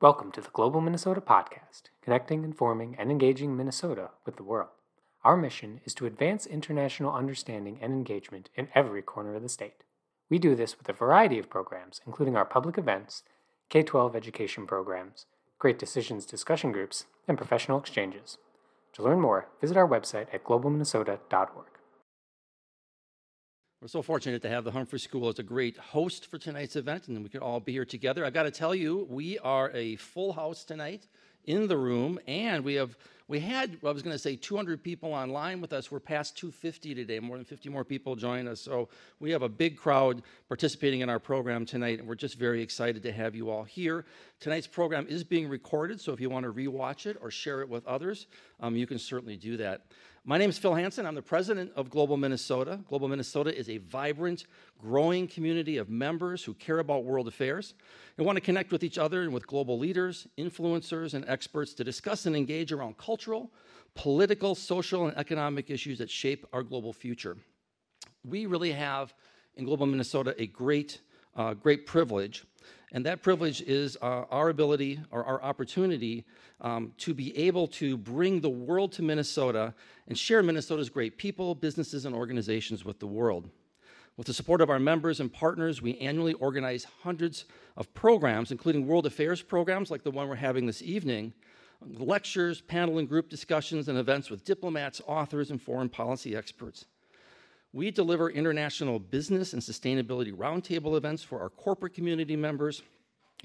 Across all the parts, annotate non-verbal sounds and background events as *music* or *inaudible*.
Welcome to the Global Minnesota Podcast, connecting, informing, and engaging Minnesota with the world. Our mission is to advance international understanding and engagement in every corner of the state. We do this with a variety of programs, including our public events, K 12 education programs, Great Decisions discussion groups, and professional exchanges. To learn more, visit our website at globalminnesota.org. We're so fortunate to have the Humphrey School as a great host for tonight's event, and we could all be here together. I've got to tell you, we are a full house tonight in the room, and we have we had I was going to say 200 people online with us. We're past 250 today. More than 50 more people join us, so we have a big crowd participating in our program tonight, and we're just very excited to have you all here. Tonight's program is being recorded, so if you want to rewatch it or share it with others, um, you can certainly do that. My name is Phil Hanson. I'm the president of Global Minnesota. Global Minnesota is a vibrant, growing community of members who care about world affairs and want to connect with each other and with global leaders, influencers, and experts to discuss and engage around cultural, political, social, and economic issues that shape our global future. We really have in Global Minnesota a great, uh, great privilege and that privilege is uh, our ability or our opportunity um, to be able to bring the world to Minnesota and share Minnesota's great people, businesses, and organizations with the world. With the support of our members and partners, we annually organize hundreds of programs, including world affairs programs like the one we're having this evening, lectures, panel and group discussions, and events with diplomats, authors, and foreign policy experts. We deliver international business and sustainability roundtable events for our corporate community members.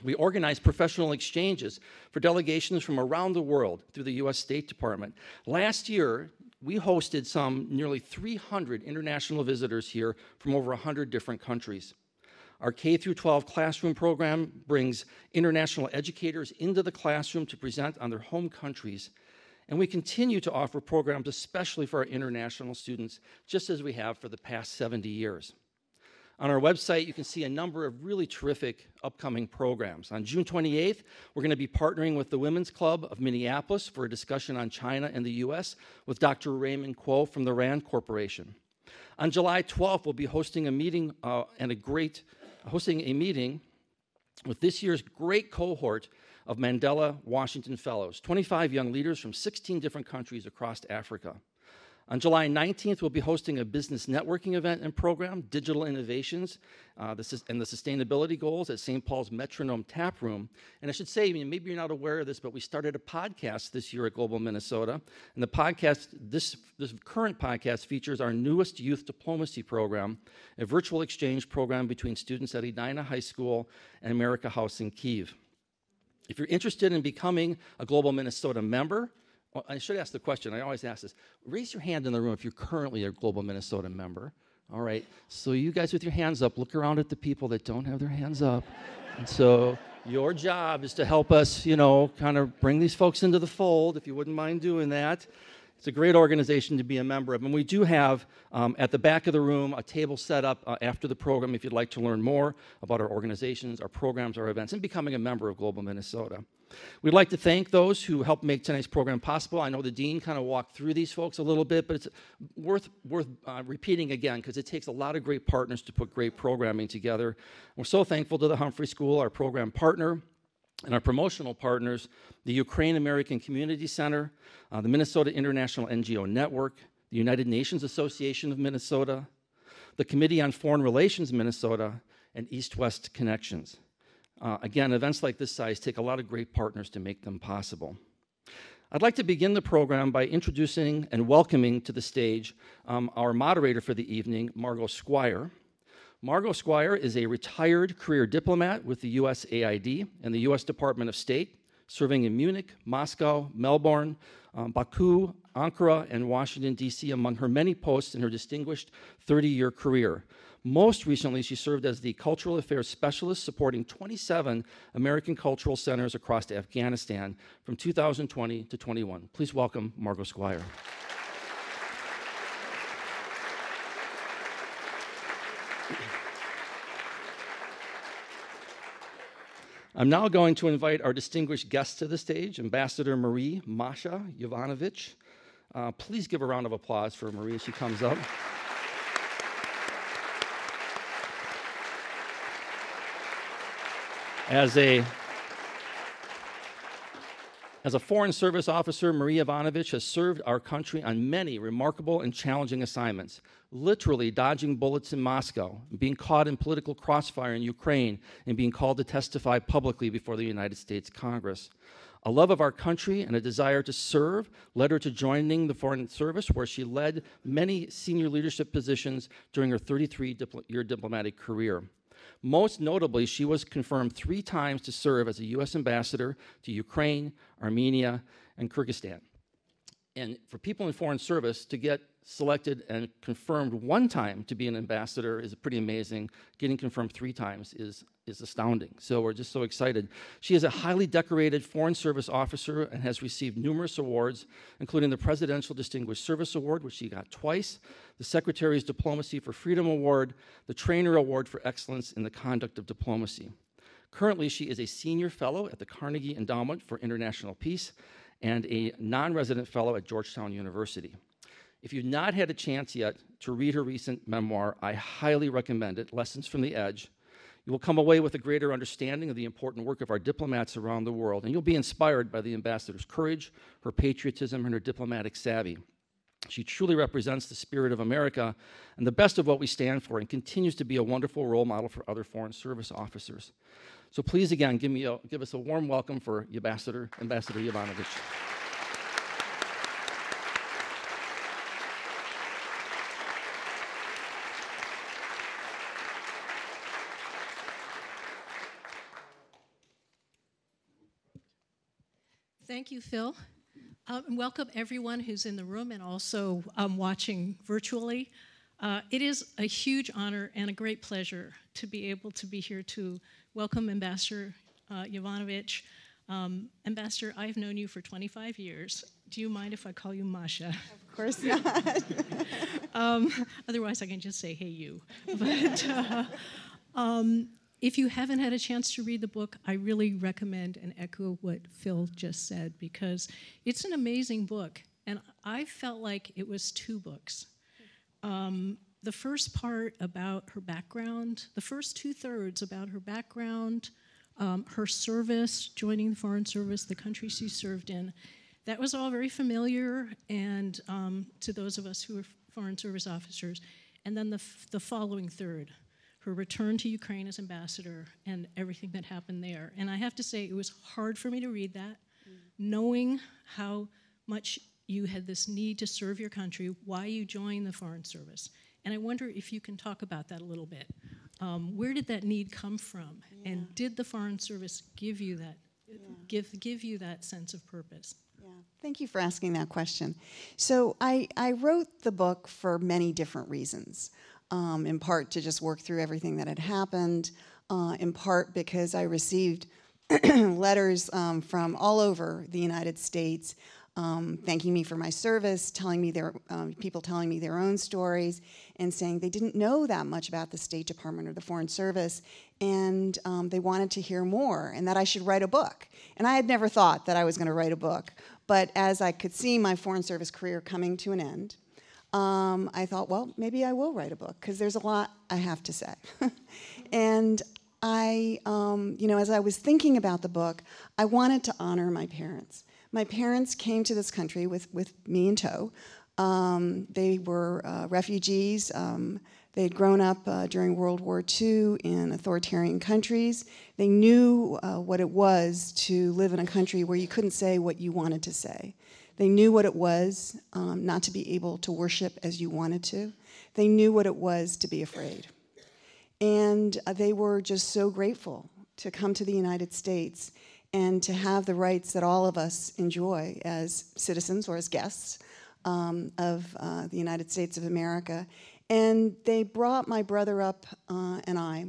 We organize professional exchanges for delegations from around the world through the US State Department. Last year, we hosted some nearly 300 international visitors here from over 100 different countries. Our K through 12 classroom program brings international educators into the classroom to present on their home countries and we continue to offer programs, especially for our international students, just as we have for the past 70 years. On our website, you can see a number of really terrific upcoming programs. On June 28th, we're going to be partnering with the Women's Club of Minneapolis for a discussion on China and the US with Dr. Raymond Kuo from the RAND Corporation. On July 12th, we'll be hosting a meeting uh, and a great, hosting a meeting with this year's great cohort of Mandela Washington Fellows, 25 young leaders from 16 different countries across Africa. On July 19th, we'll be hosting a business networking event and program, Digital Innovations uh, and the Sustainability Goals at St. Paul's Metronome Tap Room. And I should say, maybe you're not aware of this, but we started a podcast this year at Global Minnesota. And the podcast, this, this current podcast features our newest youth diplomacy program, a virtual exchange program between students at Edina High School and America House in Kiev. If you're interested in becoming a Global Minnesota member, well, I should ask the question, I always ask this raise your hand in the room if you're currently a Global Minnesota member. All right, so you guys with your hands up, look around at the people that don't have their hands up. and so your job is to help us, you know, kind of bring these folks into the fold, if you wouldn't mind doing that. It's a great organization to be a member of. And we do have um, at the back of the room a table set up uh, after the program if you'd like to learn more about our organizations, our programs, our events, and becoming a member of Global Minnesota. We'd like to thank those who helped make tonight's program possible. I know the dean kind of walked through these folks a little bit, but it's worth, worth uh, repeating again because it takes a lot of great partners to put great programming together. We're so thankful to the Humphrey School, our program partner, and our promotional partners, the Ukraine American Community Center, uh, the Minnesota International NGO Network, the United Nations Association of Minnesota, the Committee on Foreign Relations Minnesota, and East West Connections. Uh, again, events like this size take a lot of great partners to make them possible. I'd like to begin the program by introducing and welcoming to the stage um, our moderator for the evening, Margot Squire. Margot Squire is a retired career diplomat with the USAID and the US Department of State, serving in Munich, Moscow, Melbourne, um, Baku, Ankara, and Washington, D.C., among her many posts in her distinguished 30 year career. Most recently, she served as the Cultural Affairs Specialist supporting 27 American cultural centers across Afghanistan from 2020 to 21. Please welcome Margot Squire. I'm now going to invite our distinguished guest to the stage, Ambassador Marie Masha Yovanovitch. Uh, please give a round of applause for Marie as she comes up. As a As a Foreign Service officer, Marie Yovanovitch has served our country on many remarkable and challenging assignments, literally dodging bullets in Moscow, being caught in political crossfire in Ukraine, and being called to testify publicly before the United States Congress. A love of our country and a desire to serve led her to joining the Foreign Service, where she led many senior leadership positions during her 33 year diplomatic career. Most notably, she was confirmed three times to serve as a U.S. ambassador to Ukraine, Armenia, and Kyrgyzstan. And for people in foreign service to get selected and confirmed one time to be an ambassador is pretty amazing. Getting confirmed three times is, is astounding. So we're just so excited. She is a highly decorated Foreign Service officer and has received numerous awards, including the Presidential Distinguished Service Award, which she got twice, the Secretary's Diplomacy for Freedom Award, the Trainor Award for Excellence in the Conduct of Diplomacy. Currently, she is a senior fellow at the Carnegie Endowment for International Peace and a non resident fellow at Georgetown University. If you've not had a chance yet to read her recent memoir, I highly recommend it Lessons from the Edge. You will come away with a greater understanding of the important work of our diplomats around the world, and you'll be inspired by the ambassador's courage, her patriotism, and her diplomatic savvy. She truly represents the spirit of America and the best of what we stand for, and continues to be a wonderful role model for other foreign service officers. So please, again, give, me a, give us a warm welcome for Ambassador, Ambassador Yovanovitch. Thank you, Phil. Um, and welcome everyone who's in the room and also um, watching virtually. Uh, it is a huge honor and a great pleasure to be able to be here to welcome Ambassador uh, Yovanovitch. Um, Ambassador, I've known you for 25 years. Do you mind if I call you Masha? Of course not. *laughs* um, otherwise, I can just say, hey, you. *laughs* But uh, um, if you haven't had a chance to read the book, I really recommend and echo what Phil just said because it's an amazing book. And I felt like it was two books. Um, the first part about her background, the first two thirds about her background, um, her service, joining the Foreign Service, the country she served in, that was all very familiar and um, to those of us who are Foreign Service officers. And then the, the following third, her return to Ukraine as ambassador and everything that happened there. And I have to say, it was hard for me to read that, mm. knowing how much you had this need to serve your country, why you joined the Foreign Service. And I wonder if you can talk about that a little bit. Um, where did that need come from? Yeah. And did the Foreign Service give you that, yeah. give, give you that sense of purpose? Yeah, thank you for asking that question. So I, I wrote the book for many different reasons um, in part to just work through everything that had happened, uh, in part because I received *clears throat* letters um, from all over the United States um, thanking me for my service, telling me their um, people telling me their own stories, and saying they didn't know that much about the State Department or the Foreign Service, and um, they wanted to hear more, and that I should write a book. And I had never thought that I was going to write a book, but as I could see my Foreign Service career coming to an end, um, I thought, well, maybe I will write a book because there's a lot I have to say. *laughs* and I, um, you know, as I was thinking about the book, I wanted to honor my parents. My parents came to this country with, with me in tow. Um, they were uh, refugees. Um, they had grown up uh, during World War II in authoritarian countries. They knew uh, what it was to live in a country where you couldn't say what you wanted to say. They knew what it was um, not to be able to worship as you wanted to. They knew what it was to be afraid. And uh, they were just so grateful to come to the United States and to have the rights that all of us enjoy as citizens or as guests um, of uh, the United States of America. And they brought my brother up uh, and I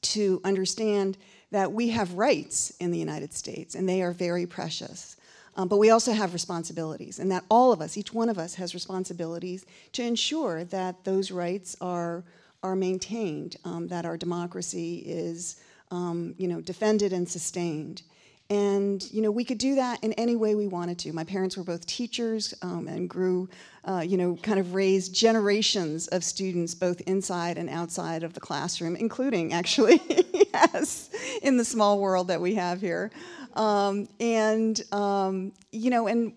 to understand that we have rights in the United States, and they are very precious. Um, but we also have responsibilities, and that all of us, each one of us, has responsibilities to ensure that those rights are, are maintained, um, that our democracy is um, you know, defended and sustained. And you know, we could do that in any way we wanted to. My parents were both teachers um, and grew, uh, you know, kind of raised generations of students both inside and outside of the classroom, including actually, *laughs* yes, in the small world that we have here. Um, and um, you know, and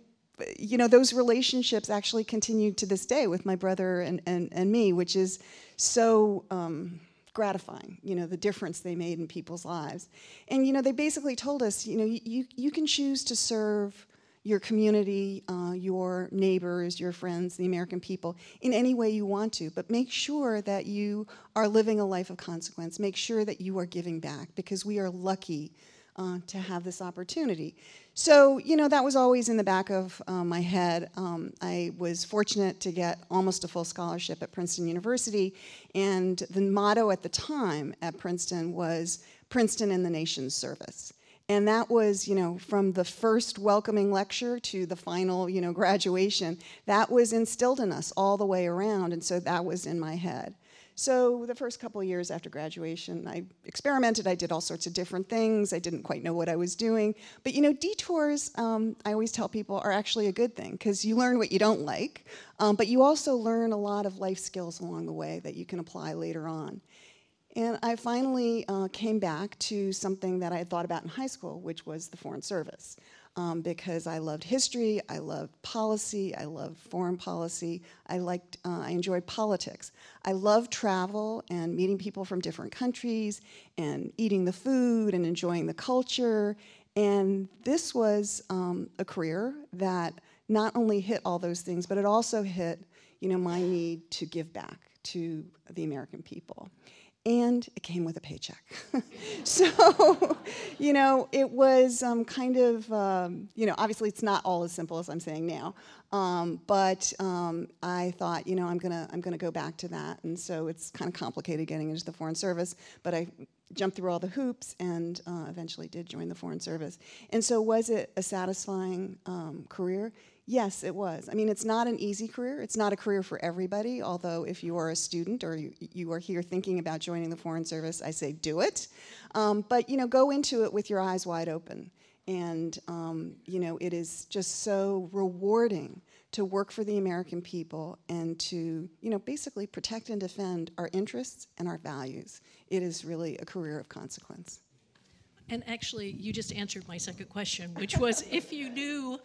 you know, those relationships actually continue to this day with my brother and, and, and me, which is so um, gratifying, you know, the difference they made in people's lives. And, you know, they basically told us, you know, you, you can choose to serve your community, uh, your neighbors, your friends, the American people, in any way you want to, but make sure that you are living a life of consequence. Make sure that you are giving back because we are lucky uh, to have this opportunity. So, you know, that was always in the back of uh, my head. Um, I was fortunate to get almost a full scholarship at Princeton University, and the motto at the time at Princeton was Princeton in the nation's service. And that was, you know, from the first welcoming lecture to the final, you know, *laughs* graduation, that was instilled in us all the way around, and so that was in my head. So the first couple years after graduation, I experimented. I did all sorts of different things. I didn't quite know what I was doing. But you know, detours, um, I always tell people, are actually a good thing because you learn what you don't like, um, but you also learn a lot of life skills along the way that you can apply later on. And I finally uh, came back to something that I had thought about in high school, which was the Foreign Service um, because I loved history, I loved policy, I loved foreign policy, I liked, uh, I enjoyed politics. I loved travel and meeting people from different countries and eating the food and enjoying the culture. And this was um, a career that not only hit all those things, but it also hit, you know, my need to give back to the American people and it came with a paycheck. *laughs* so, *laughs* you know, it was um, kind of, um, you know, obviously it's not all as simple as I'm saying now, um, but um, I thought, you know, I'm gonna, I'm gonna go back to that, and so it's kind of complicated getting into the Foreign Service, but I jumped through all the hoops and uh, eventually did join the Foreign Service. And so, was it a satisfying um, career? Yes, it was. I mean, it's not an easy career. It's not a career for everybody, although if you are a student or you, you are here thinking about joining the Foreign Service, I say do it. Um, but, you know, go into it with your eyes wide open. And, um, you know, it is just so rewarding to work for the American people and to, you know, basically protect and defend our interests and our values. It is really a career of consequence. And actually, you just answered my second question, which was if you knew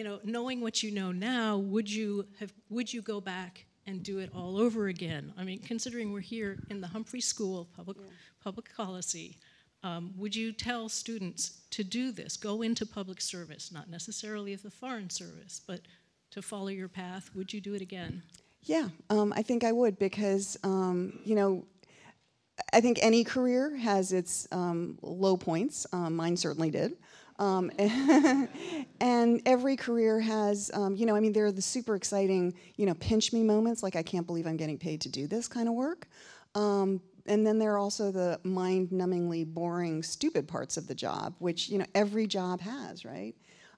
you know, knowing what you know now, would you have would you go back and do it all over again? I mean, considering we're here in the Humphrey School of Public yeah. Public Policy, um, would you tell students to do this? Go into public service, not necessarily the foreign service, but to follow your path. Would you do it again? Yeah, um, I think I would because um, you know I think any career has its um, low points. Um, mine certainly did. Um, *laughs* and every career has, um, you know, I mean, there are the super exciting, you know, pinch me moments, like I can't believe I'm getting paid to do this kind of work. Um, and then there are also the mind numbingly boring, stupid parts of the job, which, you know, every job has, right?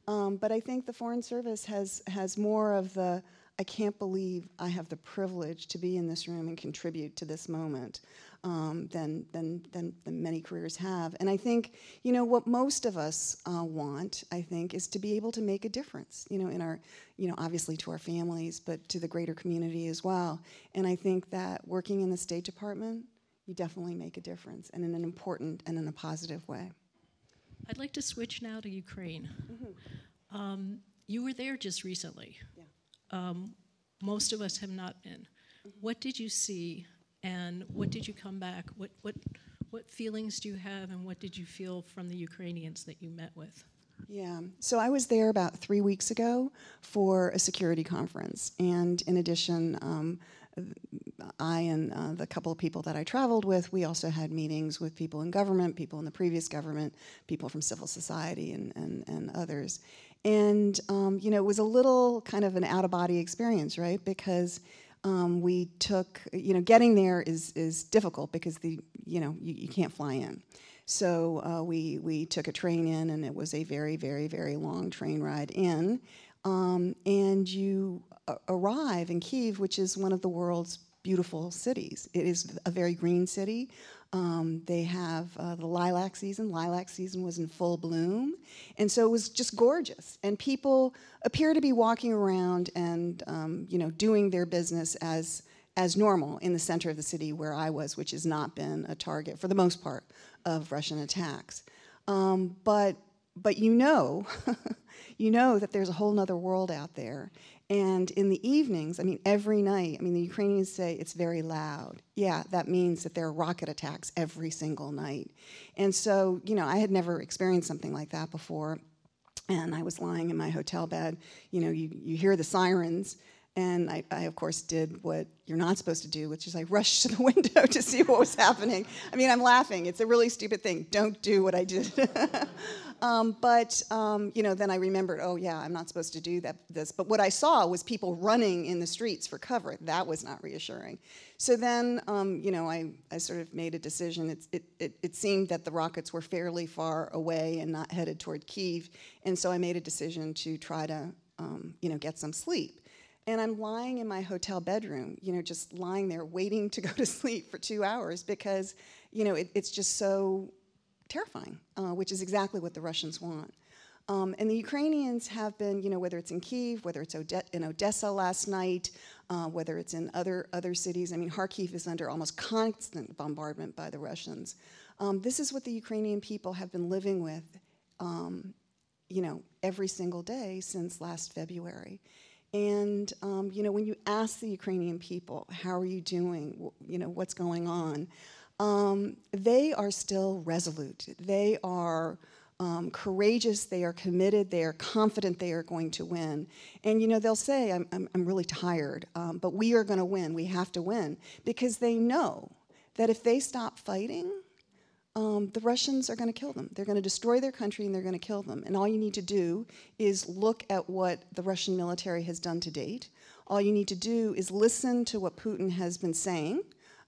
Um, but I think the Foreign Service has, has more of the, I can't believe I have the privilege to be in this room and contribute to this moment um, than, than, than, than, many careers have. And I think, you know, what most of us uh, want, I think, is to be able to make a difference, you know, in our, you know, obviously to our families, but to the greater community as well. And I think that working in the State Department, you definitely make a difference, and in an important and in a positive way. I'd like to switch now to Ukraine. Mm-hmm. Um, you were there just recently. Yeah. Um, most of us have not been. What did you see and what did you come back? What, what, what feelings do you have, and what did you feel from the Ukrainians that you met with? Yeah, so I was there about three weeks ago for a security conference, and in addition, um, I and uh, the couple of people that I traveled with, we also had meetings with people in government, people in the previous government, people from civil society, and, and, and others. And, um, you know, it was a little kind of an out of body experience, right? Because um, we took, you know, getting there is, is difficult because the, you know, you, you can't fly in. So uh, we, we took a train in, and it was a very, very, very long train ride in. Um, and you arrive in Kiev, which is one of the world's beautiful cities. It is a very green city. Um, they have uh, the lilac season. Lilac season was in full bloom. And so it was just gorgeous. And people appear to be walking around and, um, you know, doing their business as, as normal in the center of the city where I was, which has not been a target, for the most part, of Russian attacks. Um, but, but you know, *laughs* you know that there's a whole other world out there. And in the evenings, I mean, every night, I mean, the Ukrainians say it's very loud. Yeah, that means that there are rocket attacks every single night. And so, you know, I had never experienced something like that before. And I was lying in my hotel bed. You know, you, you hear the sirens. And I, I, of course, did what you're not supposed to do, which is I rushed to the *laughs* window to see what was happening. I mean, I'm laughing. It's a really stupid thing. Don't do what I did. *laughs* Um, but um, you know, then I remembered, oh yeah, I'm not supposed to do that. This, but what I saw was people running in the streets for cover. That was not reassuring. So then, um, you know, I, I sort of made a decision. It, it, it, it, seemed that the rockets were fairly far away and not headed toward Kiev, and so I made a decision to try to, um, you know, get some sleep. And I'm lying in my hotel bedroom, you know, just lying there waiting to go to *laughs* sleep for two hours because, you know, it, it's just so terrifying, uh, which is exactly what the Russians want. Um, and the Ukrainians have been, you know, whether it's in Kiev, whether it's Ode- in Odessa last night, uh, whether it's in other, other cities. I mean, Kharkiv is under almost constant bombardment by the Russians. Um, this is what the Ukrainian people have been living with, um, you know, every single day since last February. And, um, you know, when you ask the Ukrainian people, how are you doing? You know, what's going on? Um, they are still resolute. They are um, courageous, they are committed, they are confident they are going to win. And you know, they'll say, I'm, I'm, I'm really tired, um, but we are going to win. We have to win. Because they know that if they stop fighting, um, the Russians are going to kill them. They're going to destroy their country and they're going to kill them. And all you need to do is look at what the Russian military has done to date. All you need to do is listen to what Putin has been saying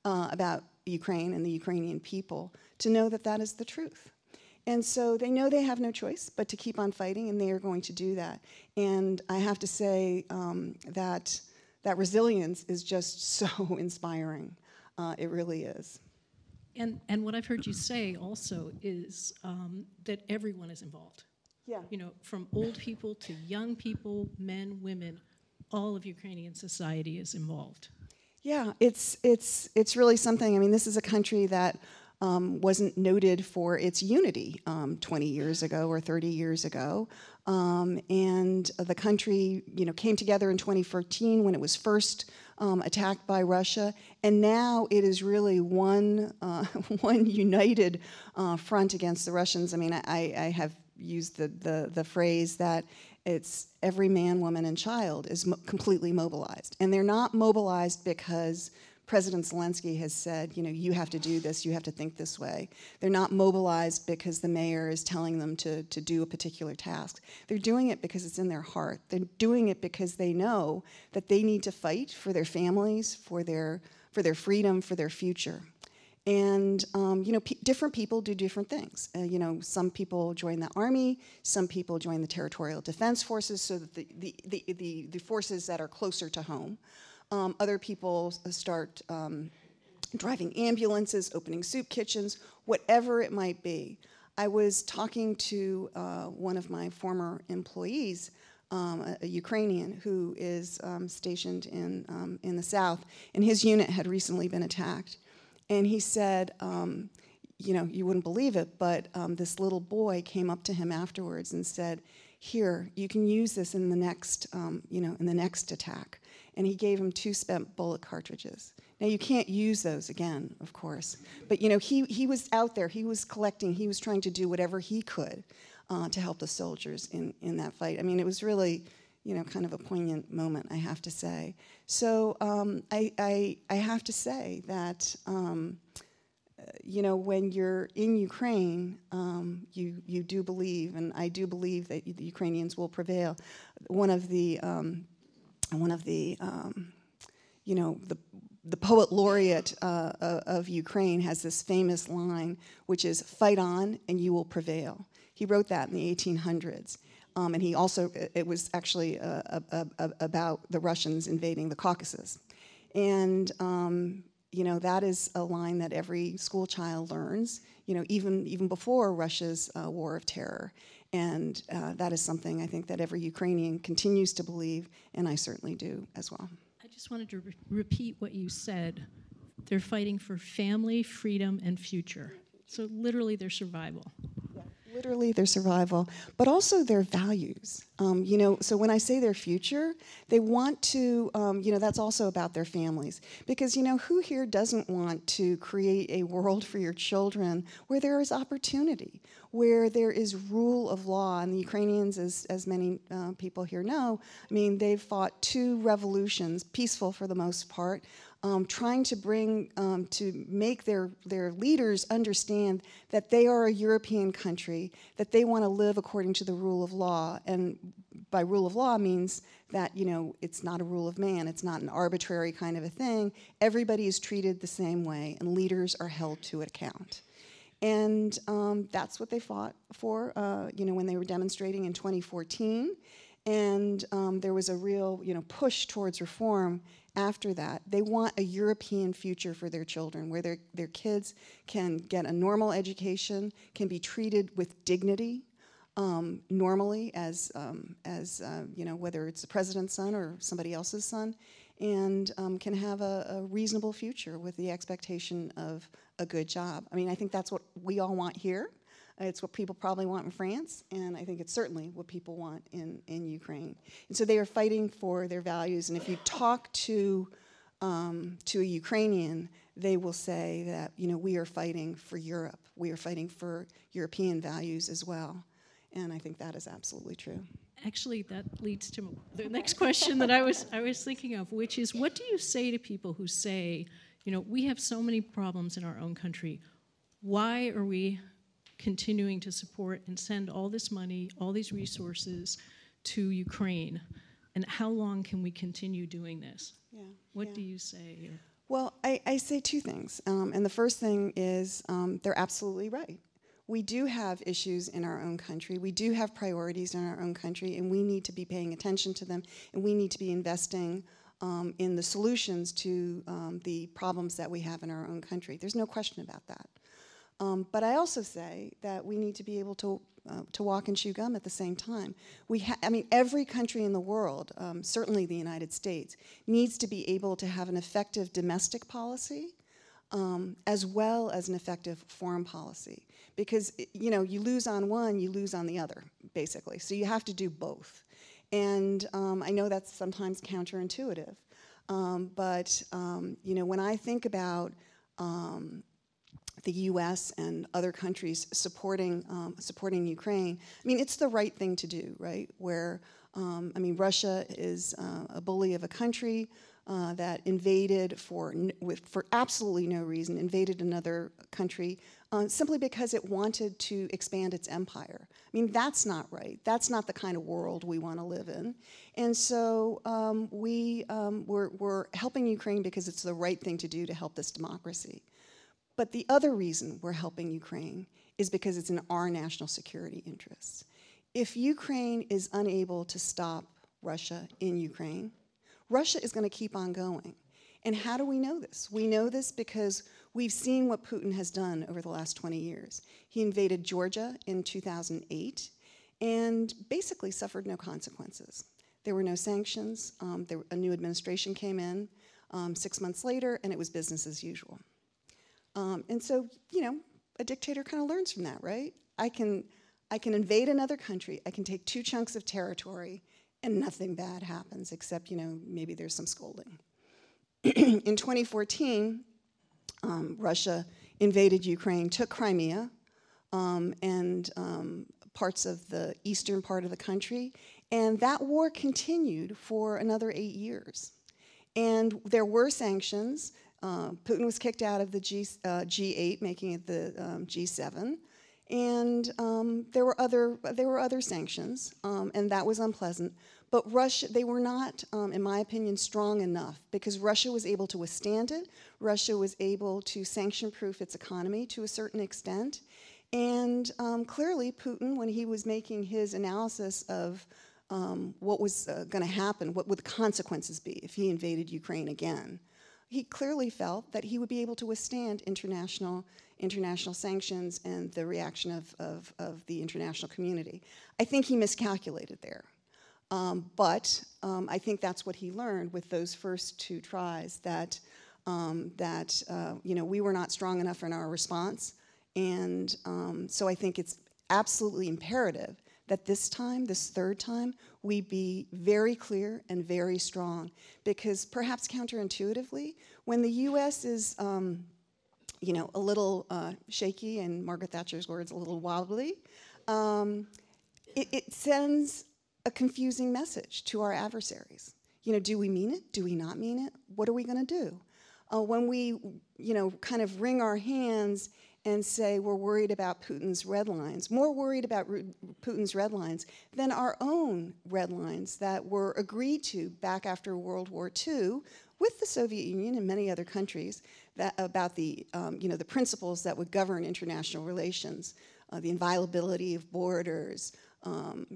uh, about Ukraine and the Ukrainian people to know that that is the truth. And so they know they have no choice but to keep on fighting, and they are going to do that. And I have to say um, that that resilience is just *laughs* so inspiring. Uh, it really is. And, and what I've heard you say also is um, that everyone is involved. Yeah. You know, from old people to young people, men, women, all of Ukrainian society is involved. Yeah, it's it's it's really something. I mean, this is a country that um, wasn't noted for its unity um, 20 years ago or 30 years ago, um, and the country, you know, came together in 2014 when it was first um, attacked by Russia, and now it is really one uh, *laughs* one united uh, front against the Russians. I mean, I, I have used the, the the phrase that it's every man, woman, and child is mo- completely mobilized. And they're not mobilized because President Zelensky has said, you know, you have to do this, you have to think this way. They're not mobilized because the mayor is telling them to, to do a particular task. They're doing it because it's in their heart. They're doing it because they know that they need to fight for their families, for their, for their freedom, for their future. And um, you know, different people do different things. Uh, you know, some people join the army, some people join the territorial defense forces, so that the the, the, the, the forces that are closer to home. Um, other people start um, driving ambulances, opening soup kitchens, whatever it might be. I was talking to uh, one of my former employees, um, a, a, Ukrainian who is um, stationed in um, in the south, and his unit had recently been attacked. And he said, um, you know, you wouldn't believe it, but um, this little boy came up to him afterwards and said, "Here, you can use this in the next, um, you know, in the next attack." And he gave him two spent bullet cartridges. Now you can't use those again, of course, but you know, he he was out there. He was collecting. He was trying to do whatever he could uh, to help the soldiers in in that fight. I mean, it was really you know, kind of a poignant moment, I have to say. So um, I, I, I, have to say that, um, you know, when you're in Ukraine, um, you, you do believe, and I do believe that the Ukrainians will prevail. One of the, um, one of the, um, you know, the, the poet laureate uh, of Ukraine has this famous line, which is, fight on and you will prevail. He wrote that in the 1800s. Um, and he also, it was actually uh, about the Russians invading the Caucasus. And, um, you know, that is a line that every school child learns, you know, even, even before Russia's uh, war of terror. And uh, that is something I think that every Ukrainian continues to believe, and I certainly do as well. I just wanted to re- repeat what you said. They're fighting for family, freedom, and future. So, literally, their survival literally their survival, but also their values. Um, you know, so when I say their future, they want to, um, you know, that's also about their families. Because, you know, who here doesn't want to create a world for your children where there is opportunity, where there is rule of law? And the Ukrainians, as, as many uh, people here know, I mean, they've fought two revolutions, peaceful for the most part, um, trying to bring, um, to make their, their leaders understand that they are a European country, that they want to live according to the rule of law. And by rule of law means that, you know, it's not a rule of man, it's not an arbitrary kind of a thing. Everybody is treated the same way, and leaders are held to account. And um, that's what they fought for, uh, you know, when they were demonstrating in 2014. And um, there was a real, you know, push towards reform after that. They want a European future for their children where their, their kids can get a normal education, can be treated with dignity um, normally as, um, as uh, you know, whether it's the president's son or somebody else's son, and um, can have a, a reasonable future with the expectation of a good job. I mean, I think that's what we all want here. It's what people probably want in France, and I think it's certainly what people want in, in Ukraine. And so they are fighting for their values. And if you talk to, um, to a Ukrainian, they will say that, you know, we are fighting for Europe. We are fighting for European values as well. And I think that is absolutely true. Actually, that leads to the next question that I was, I was thinking of, which is what do you say to people who say, you know, we have so many problems in our own country. Why are we continuing to support and send all this money, all these resources to Ukraine? And how long can we continue doing this? Yeah. What yeah. do you say? Here? Well, I, I, say two things. Um, and the first thing is um, they're absolutely right. We do have issues in our own country. We do have priorities in our own country, and we need to be paying attention to them, and we need to be investing um, in the solutions to um, the problems that we have in our own country. There's no question about that. Um, but I also say that we need to be able to uh, to walk and chew gum at the same time. We, I mean, every country in the world, um, certainly the United States, needs to be able to have an effective domestic policy, um, as well as an effective foreign policy. Because you know, you lose on one, you lose on the other, basically. So you have to do both. And um, I know that's sometimes counterintuitive, um, but um, you know, when I think about um, the U.S. and other countries supporting um, supporting Ukraine. I mean, it's the right thing to do, right? Where um, I mean, Russia is uh, a bully of a country uh, that invaded for with, for absolutely no reason, invaded another country uh, simply because it wanted to expand its empire. I mean, that's not right. That's not the kind of world we want to live in. And so um, we um, we're, we're helping Ukraine because it's the right thing to do to help this democracy. But the other reason we're helping Ukraine is because it's in our national security interests. If Ukraine is unable to stop Russia in Ukraine, Russia is going to keep on going. And how do we know this? We know this because we've seen what Putin has done over the last 20 years. He invaded Georgia in 2008 and basically suffered no consequences. There were no sanctions. Um, there, a new administration came in um, six months later, and it was business as usual. Um, and so, you know, a dictator kind of learns from that, right? I can, I can invade another country, I can take two chunks of territory, and nothing bad happens, except, you know, maybe there's some scolding. *clears throat* in 2014, um, Russia invaded Ukraine, took Crimea um, and um, parts of the eastern part of the country, and that war continued for another eight years. And there were sanctions. Uh, Putin was kicked out of the G, uh, G8, making it the um, G7, and um, there were other there were other sanctions, um, and that was unpleasant. But Russia, they were not, um, in my opinion, strong enough because Russia was able to withstand it. Russia was able to sanction-proof its economy to a certain extent, and um, clearly, Putin, when he was making his analysis of um, what was uh, going to happen, what would the consequences be if he invaded Ukraine again he clearly felt that he would be able to withstand international international sanctions and the reaction of, of, of the international community. I think he miscalculated there. Um, but um, I think that's what he learned with those first two tries that, um, that uh, you know, we were not strong enough in our response. And um, so I think it's absolutely imperative that this time, this third time, we be very clear and very strong. Because perhaps counterintuitively, when the US is um, you know, a little uh, shaky, and Margaret Thatcher's words, a little wobbly, um, it, it, sends a confusing message to our adversaries. You know, do we mean it? Do we not mean it? What are we going to do? Uh, when we, you know, kind of wring our hands and say we're worried about Putin's red lines, more worried about Putin's red lines than our own red lines that were agreed to back after World War II with the Soviet Union and many other countries that, about the, um, you know, the principles that would govern international relations, uh, the inviolability of borders, um,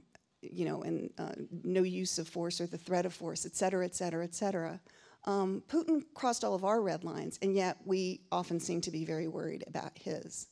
you know, and uh, no use of force or the threat of force, et cetera, et cetera, et cetera. Um, Putin crossed all of our red lines, and yet we often seem to be very worried about his.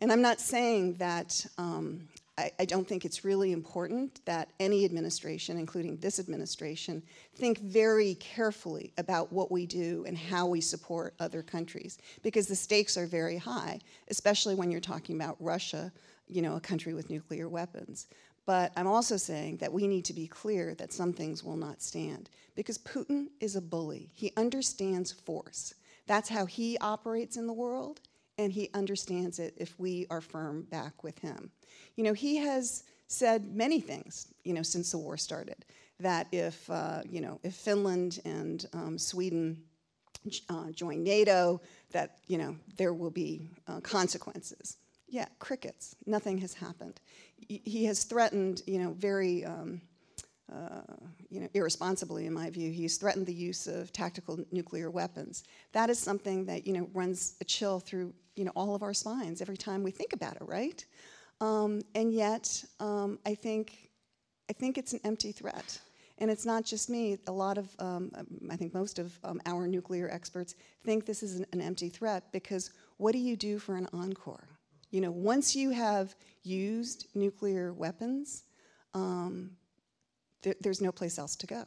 And I'm not saying that um, I, I, don't think it's really important that any administration, including this administration, think very carefully about what we do and how we support other countries, because the stakes are very high, especially when you're talking about Russia, you know, a country with nuclear weapons. But I'm also saying that we need to be clear that some things will not stand because Putin is a bully. He understands force. That's how he operates in the world, and he understands it if we are firm back with him. You know, he has said many things, you know, since the war started. That if, uh, you know, if Finland and um, Sweden uh, join NATO, that, you know, there will be uh, consequences. Yeah, crickets. Nothing has happened. He has threatened, you know, very, um, uh, you know, irresponsibly, in my view, he's threatened the use of tactical nuclear weapons. That is something that, you know, runs a chill through, you know, all of our spines every time we think about it, right? Um, and yet, um, I think, I think it's an empty threat. And it's not just me. A lot of, um, I think most of um, our nuclear experts think this is an, an empty threat because what do you do for an encore? You know, once you have used nuclear weapons, um, th- there's no place else to go.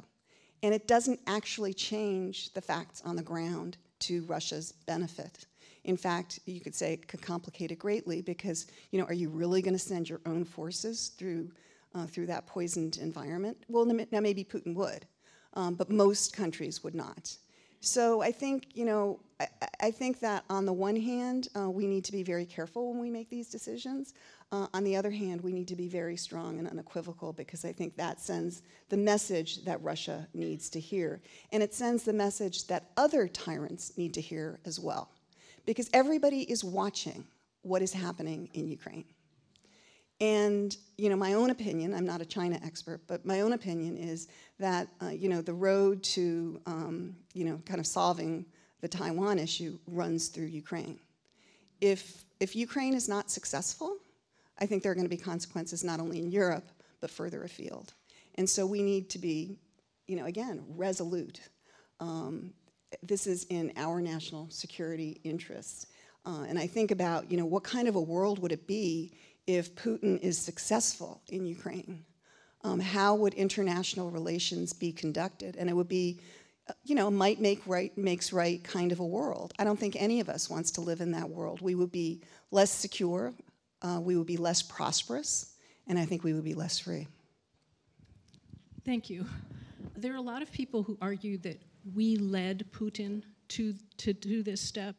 And it doesn't actually change the facts on the ground to Russia's benefit. In fact, you could say it could complicate it greatly because, you know, are you really going to send your own forces through, uh, through that poisoned environment? Well, now maybe Putin would, um, but most countries would not. So I think, you know, I, think that on the one hand, uh, we need to be very careful when we make these decisions. Uh, on the other hand, we need to be very strong and unequivocal because I think that sends the message that Russia needs to hear. And it sends the message that other tyrants need to hear as well. Because everybody is watching what is happening in Ukraine. And you know, my own opinion, I'm not a China expert, but my own opinion is that uh, you know, the road to um, you know, kind of solving the Taiwan issue runs through Ukraine. If, if Ukraine is not successful, I think there are going to be consequences not only in Europe, but further afield. And so we need to be, you know, again, resolute. Um, this is in our national security interests. Uh, and I think about, you know, what kind of a world would it be if Putin is successful in Ukraine? Um, how would international relations be conducted? And it would be, uh, you know, might make right makes right kind of a world. I don't think any of us wants to live in that world. We would be less secure, uh, we would be less prosperous, and I think we would be less free. Thank you. There are a lot of people who argue that we led Putin to, to do this step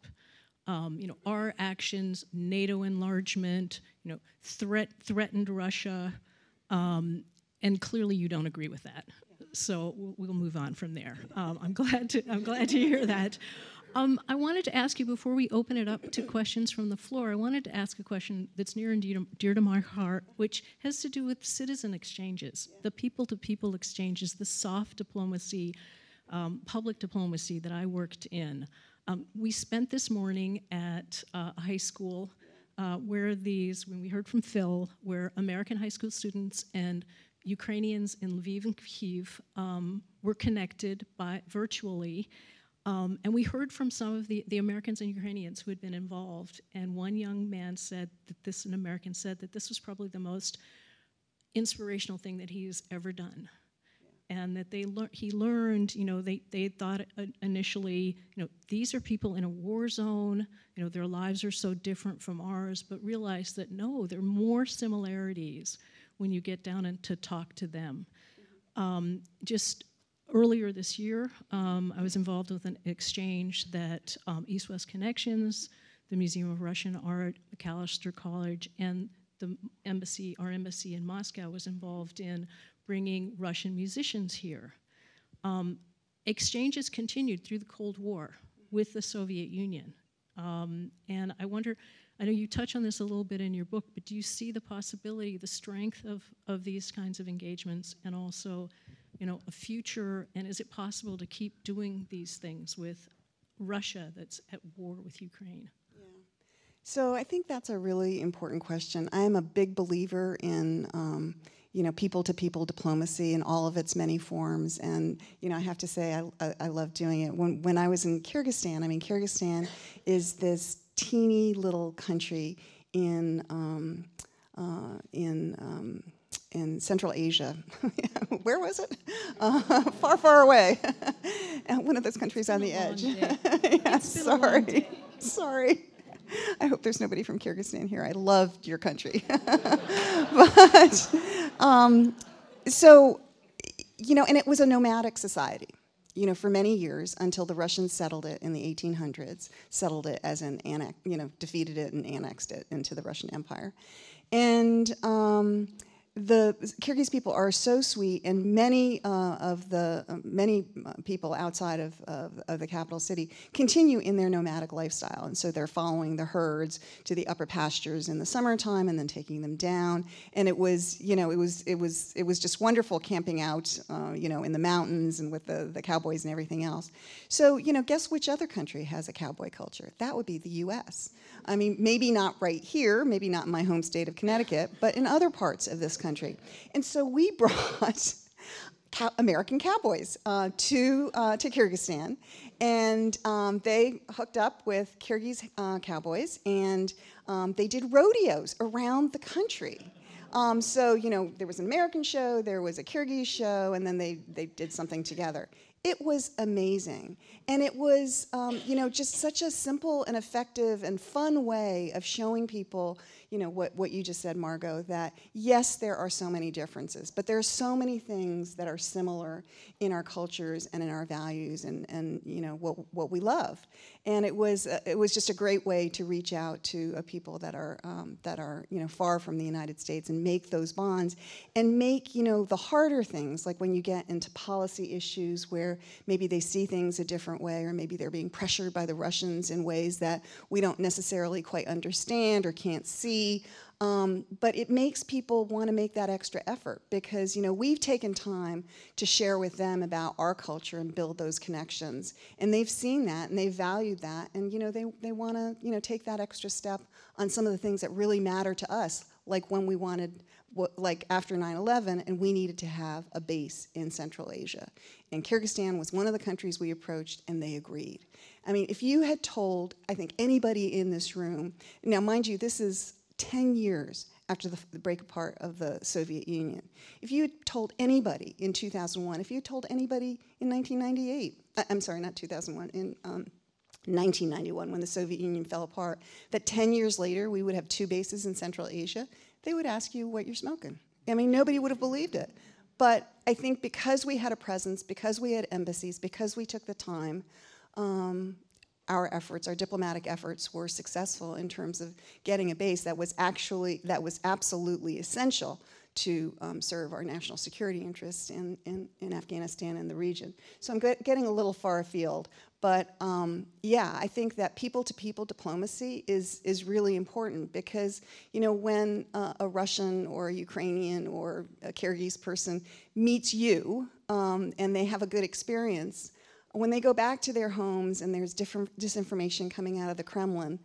um, you know, our actions, NATO enlargement, you know, threat threatened Russia, um, and clearly you don't agree with that. So we'll move on from there. Um, I'm glad to I'm glad to hear that. Um, I wanted to ask you before we open it up to questions from the floor. I wanted to ask a question that's near and dear to, my heart, which has to do with citizen exchanges, the people-to-people exchanges, the soft diplomacy, um, public diplomacy that I worked in. Um, we spent this morning at uh, a high school uh, where these, when we heard from Phil, where American high school students and Ukrainians in Lviv and Kyiv um, were connected by virtually Um, and we heard from some of the, the Americans and Ukrainians who had been involved, and one young man said that this, an American said that this was probably the most inspirational thing that he's ever done. And that they lear- he learned, you know, they, they thought initially, you know, these are people in a war zone, you know, their lives are so different from ours, but realized that no, there are more similarities when you get down and to talk to them. Um, just earlier this year, um, I was involved with an exchange that um, East West Connections, the Museum of Russian Art, Macalester College, and the embassy, our embassy in Moscow, was involved in bringing Russian musicians here. Um, exchanges continued through the Cold War with the Soviet Union. Um, and I wonder, I know you touch on this a little bit in your book, but do you see the possibility, the strength of, of these kinds of engagements and also, you know, a future, and is it possible to keep doing these things with Russia that's at war with Ukraine? So I think that's a really important question. I am a big believer in um, you know people-to-people diplomacy in all of its many forms, and you know I have to say I, I, I love doing it. When when I was in Kyrgyzstan, I mean Kyrgyzstan is this teeny little country in um, uh, in um, in Central Asia. *laughs* Where was it? Uh, far, far away. *laughs* One of those countries on the edge. *laughs* yeah, sorry, sorry. *laughs* I hope there's nobody from Kyrgyzstan here. I loved your country. *laughs* but, um, so, you know, and it was a nomadic society, you know, for many years until the Russians settled it in the 1800s, settled it as an annex, you know, defeated it and annexed it into the Russian Empire. And, um, the Kyrgyz people are so sweet, and many uh, of the uh, many uh, people outside of, of, of, the capital city continue in their nomadic lifestyle, and so they're following the herds to the upper pastures in the summertime, and then taking them down. And it was, you know, it was it was it was just wonderful camping out, uh, you know, in the mountains and with the the cowboys and everything else. So, you know, guess which other country has a cowboy culture? That would be the U.S. I mean, maybe not right here, maybe not in my home state of Connecticut, but in other parts of this country. And so we *laughs* brought American cowboys uh, to, uh, to Kyrgyzstan, and um, they hooked up with Kyrgyz uh, cowboys, and um, they did rodeos around the country. Um, so, you know, there was an American show, there was a Kyrgyz show, and then they, they did something together it was amazing. And it was, um, you know, just such a simple and effective and fun way of showing people, you know, what, what you just said, Margot, that yes, there are so many differences, but there are so many things that are similar in our cultures and in our values and, and you know, what, what we love. And it was, uh, it was just a great way to reach out to people that are, um, that are, you know, far from the United States and make those bonds and make, you know, the harder things, like when you get into policy issues where maybe they see things a different way or maybe they're being pressured by the Russians in ways that we don't necessarily quite understand or can't see. Um, but it makes people want to make that extra effort because you know we've taken time to share with them about our culture and build those connections, and they've seen that and they've valued that, and you know they they want to you know take that extra step on some of the things that really matter to us, like when we wanted like after 9-11 and we needed to have a base in central asia. And kyrgyzstan was one of the countries we approached and they agreed. I mean if you had told i think anybody in this room now mind you this is 10 years after the, the break apart of the soviet union if you had told anybody in 2001 if you had told anybody in 1998 i'm sorry not 2001 in um, 1991 when the soviet union fell apart that 10 years later we would have two bases in central asia they would ask you what you're smoking. I mean, nobody would have believed it. But I think because we had a presence, because we had embassies, because we took the time, um, our efforts, our diplomatic efforts, were successful in terms of getting a base that was actually that was absolutely essential to um, serve our national security interests in, in, in, Afghanistan and the region. So I'm get, getting a little far afield, but um, yeah, I think that people-to-people diplomacy is is really important because you know when uh, a Russian or a Ukrainian or a Kyrgyz person meets you um, and they have a good experience, when they go back to their homes and there's different disinformation coming out of the Kremlin,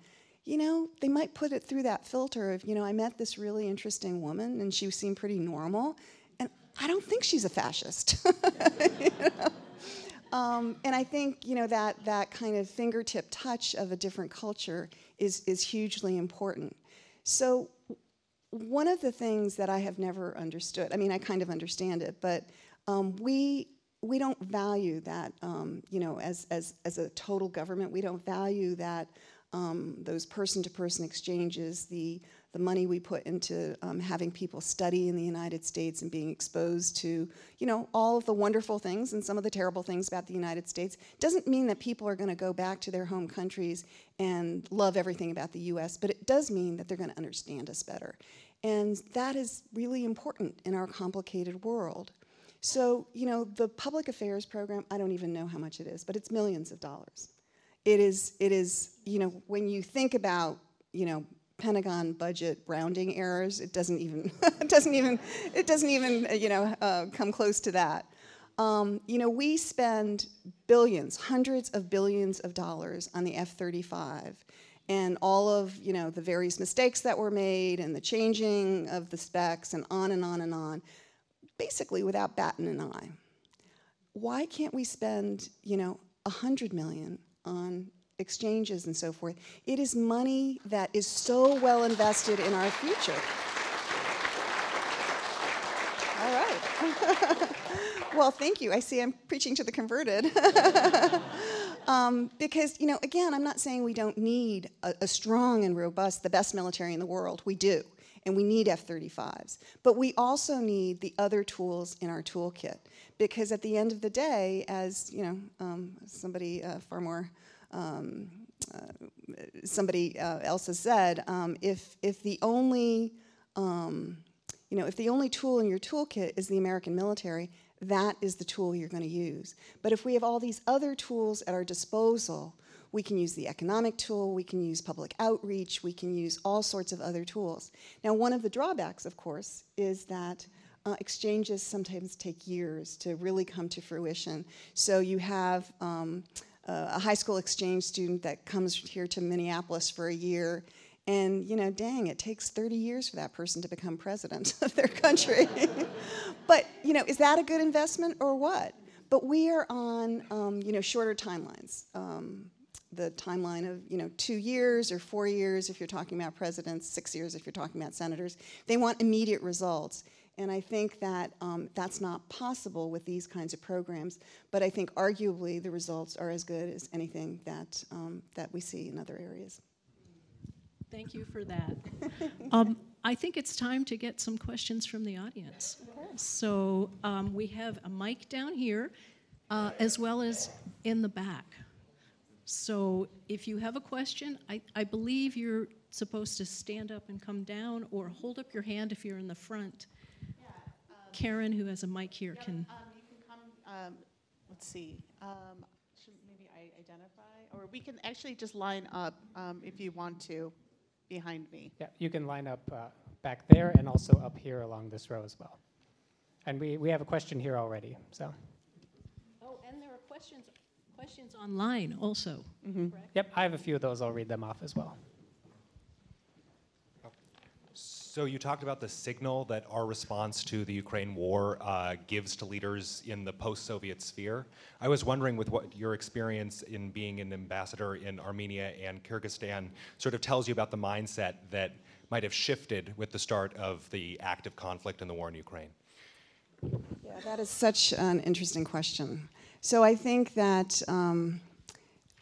you know, they might put it through that filter of, you know, I met this really interesting woman and she seemed pretty normal, and I don't think she's a fascist. you *laughs* know? Um, and I think you know that that kind of fingertip touch of a different culture is is hugely important. So one of the things that I have never understood, I mean, I kind of understand it, but um, we we don't value that, um, you know, as, as, as a total government, we don't value that, um, those person-to-person exchanges, the, the money we put into um, having people study in the United States and being exposed to, you know, all of the wonderful things and some of the terrible things about the United States, doesn't mean that people are going to go back to their home countries and love everything about the U.S., but it does mean that they're going to understand us better. And that is really important in our complicated world. So, you know, the public affairs program, I don't even know how much it is, but it's millions of dollars. It is, it is, you know, when you think about, you know, Pentagon budget rounding errors, it doesn't even, *laughs* it doesn't even, it doesn't even, you know, uh, come close to that. Um, you know, we spend billions, hundreds of billions of dollars on the F-35 and all of, you know, the various mistakes that were made and the changing of the specs and on and on and on basically without batting an eye. Why can't we spend, you know, a hundred million on exchanges and so forth? It is money that is so well invested in our future. All right. *laughs* well, thank you. I see I'm preaching to the converted. *laughs* um, because, you know, again, I'm not saying we don't need a, a strong and robust, the best military in the world. We do and we need F-35s. But we also need the other tools in our toolkit because at the end of the day, as you know, um, somebody uh, far more um, uh, somebody uh, else has said, um, if if the only um, you know if the only tool in your toolkit is the American military, that is the tool you're going to use. But if we have all these other tools at our disposal we can use the economic tool, we can use public outreach, we can use all sorts of other tools. Now, one of the drawbacks, of course, is that uh, exchanges sometimes take years to really come to fruition. So you have um, a high school exchange student that comes here to Minneapolis for a year, and you know, dang, it takes 30 years for that person to become president *laughs* of their country. *laughs* but you know, is that a good investment or what? But we are on, um, you know, shorter timelines. Um, the timeline of you know two years or four years if you're talking about presidents, six years if you're talking about senators. They want immediate results. And I think that um, that's not possible with these kinds of programs. But I think arguably the results are as good as anything that, um, that we see in other areas. Thank you for that. *laughs* um, I think it's time to get some questions from the audience. So um, we have a mic down here, uh, as well as in the back. So if you have a question, I, I believe you're supposed to stand up and come down or hold up your hand if you're in the front. Yeah, um, Karen, who has a mic here, yeah, can. Um, you can come, um, let's see, um, should maybe I identify? Or we can actually just line up um, if you want to behind me. Yeah, you can line up uh, back there and also up here along this row as well. And we, we have a question here already, so. Oh, and there are questions questions online also. Mm-hmm. Yep, I have a few of those. I'll read them off as well. So you talked about the signal that our response to the Ukraine war uh, gives to leaders in the post-Soviet sphere. I was wondering, with what your experience in being an ambassador in Armenia and Kyrgyzstan sort of tells you about the mindset that might have shifted with the start of the active conflict and the war in Ukraine. Yeah, that is such an interesting question. So I think that um,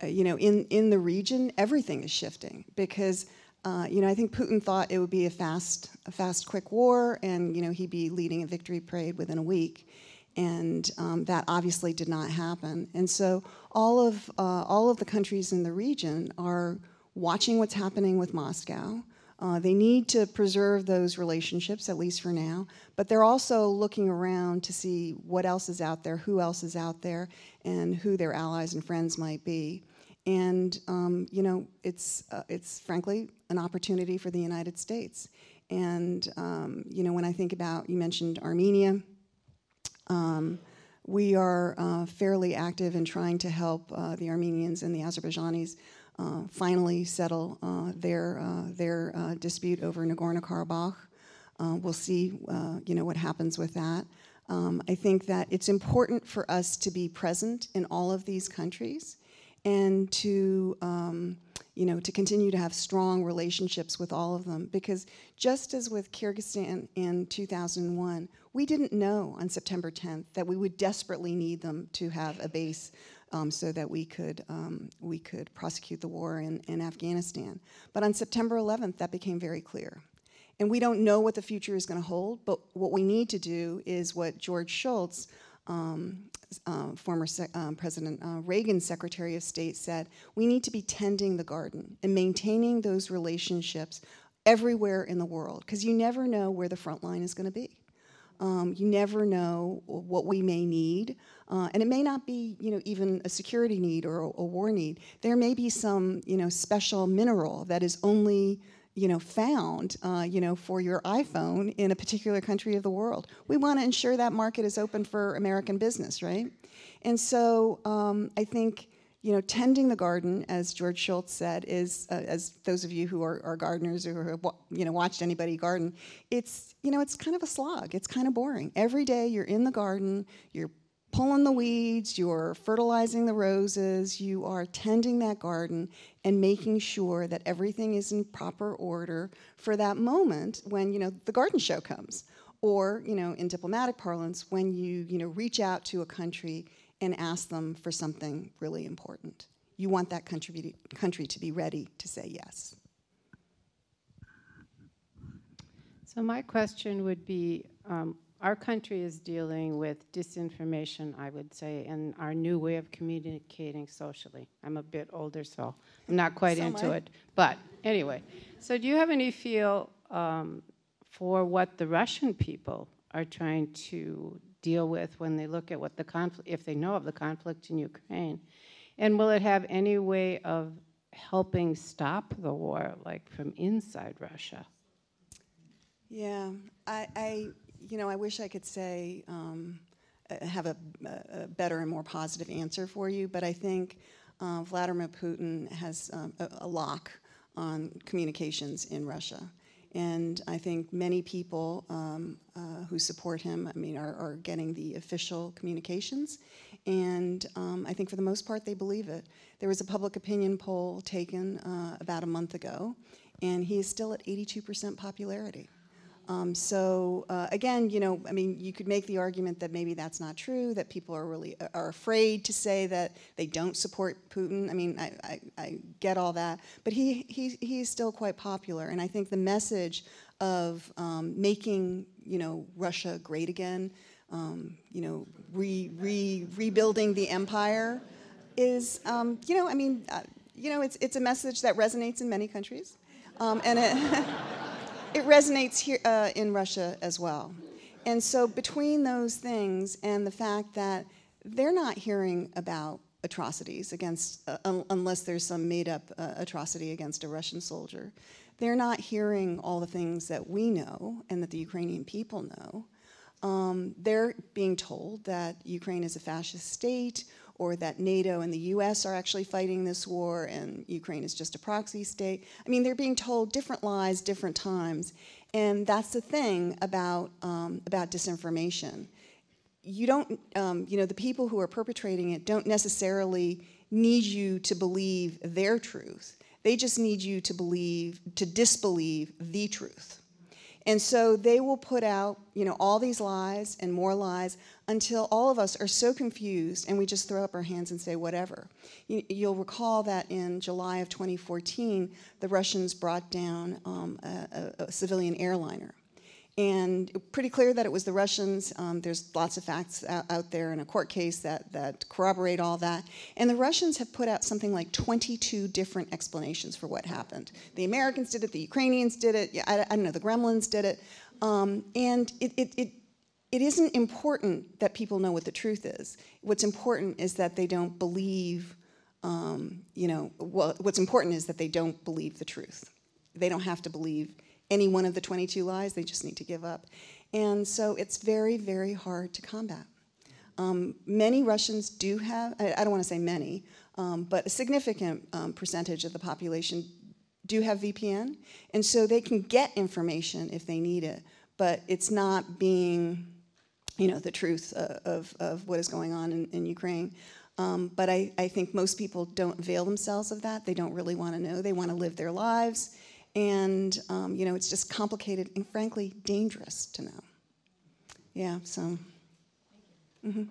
uh, you know in in the region everything is shifting because uh, you know I think Putin thought it would be a fast a fast quick war and you know he'd be leading a victory parade within a week. And um, that obviously did not happen. And so all of uh, all of the countries in the region are watching what's happening with Moscow, uh, they need to preserve those relationships, at least for now, but they're also looking around to see what else is out there, who else is out there, and who their allies and friends might be. And um, you know, it's uh, it's frankly an opportunity for the United States. And um, you know, when I think about you mentioned Armenia, um, we are uh, fairly active in trying to help uh, the Armenians and the Azerbaijanis finally settle uh, their, uh, their dispute over Nagorno-Karabakh. we'll see, you know, what happens with that. Um, I think that it's important for us to be present in all of these countries and to, um, you know, to continue to have strong relationships with all of them. Because just as with Kyrgyzstan in 2001, we didn't know on September 10th that we would desperately need them to have a base um, so that we could, um, we could prosecute the war in, in Afghanistan. But on September 11th, that became very clear. And we don't know what the future is going to hold, but what we need to do is what George Shultz, um, uh, former um, President uh, Reagan's Secretary of State, said we need to be tending the garden and maintaining those relationships everywhere in the world, because you never know where the front line is going to be. Um, you never know what we may need. Uh, and it may not be, you know, even a security need or a, a, war need. There may be some, you know, special mineral that is only you know, found, uh, you know, for your iPhone in a particular country of the world. We want to ensure that market is open for American business, right? And so um, I think, you know, tending the garden, as George Shultz said, is, uh, as those of you who are, are gardeners or have, you know, watched anybody garden, it's, you know, it's kind of a slog. It's kind of boring. Every day you're in the garden, you're pulling the weeds, you're fertilizing the roses, you are tending that garden and making sure that everything is in proper order for that moment when, you know, the garden show comes. Or, you know, in diplomatic parlance, when you, you know, reach out to a country and ask them for something really important. You want that country, country to be ready to say yes. So my question would be, um, our country is dealing with disinformation, I would say, and our new way of communicating socially. I'm a bit older, so I'm not quite so into it. But anyway, so do you have any feel um, for what the Russian people are trying to deal with when they look at what the conflict, if they know of the conflict in Ukraine? And will it have any way of helping stop the war, like from inside Russia? Yeah, I, I you know, I wish I could say, um, uh, have a, a, better and more positive answer for you, but I think uh, Vladimir Putin has um, a, a, lock on communications in Russia. And I think many people um, uh, who support him, I mean, are, are, getting the official communications. And um, I think for the most part, they believe it. There was a public opinion poll taken uh, about a month ago, and he is still at 82% popularity. Um, so uh, again, you know, I mean, you could make the argument that maybe that's not true, that people are really uh, are afraid to say that they don't support Putin. I mean, I, I, I get all that, but he, he he's still quite popular, and I think the message of um, making you know Russia great again, um, you know, re, re, rebuilding the empire, is um, you know, I mean, uh, you know, it's it's a message that resonates in many countries, um, and it. *laughs* it resonates here uh, in Russia as well. And so between those things and the fact that they're not hearing about atrocities against, uh, un unless there's some made up uh, atrocity against a Russian soldier, they're not hearing all the things that we know and that the Ukrainian people know. Um, they're being told that Ukraine is a fascist state or that NATO and the US are actually fighting this war and Ukraine is just a proxy state. I mean, they're being told different lies, different times. And that's the thing about, um, about disinformation. You don't, um, you know, the people who are perpetrating it don't necessarily need you to believe their truth. They just need you to believe, to disbelieve the truth. And so they will put out, you know, all these lies and more lies until all of us are so confused and we just throw up our hands and say whatever. You, will recall that in July of 2014, the Russians brought down um, a, a, a civilian airliner and pretty clear that it was the Russians. Um, there's lots of facts out, there in a court case that, that corroborate all that. And the Russians have put out something like 22 different explanations for what happened. The Americans did it, the Ukrainians did it, I, I don't know, the Gremlins did it. Um, and it, it, it, it isn't important that people know what the truth is. What's important is that they don't believe, um, you know, well, what's important is that they don't believe the truth. They don't have to believe any one of the 22 lies, they just need to give up. And so it's very, very hard to combat. Um, many Russians do have, I, I don't want to say many, um, but a significant um, percentage of the population do have VPN. And so they can get information if they need it, but it's not being you know, the truth uh, of, of what is going on in, in Ukraine. Um, but I, I think most people don't avail themselves of that. They don't really want to know. They want to live their lives. And, um, you know, it's just complicated and frankly dangerous to know. Yeah, so. Mm-hmm.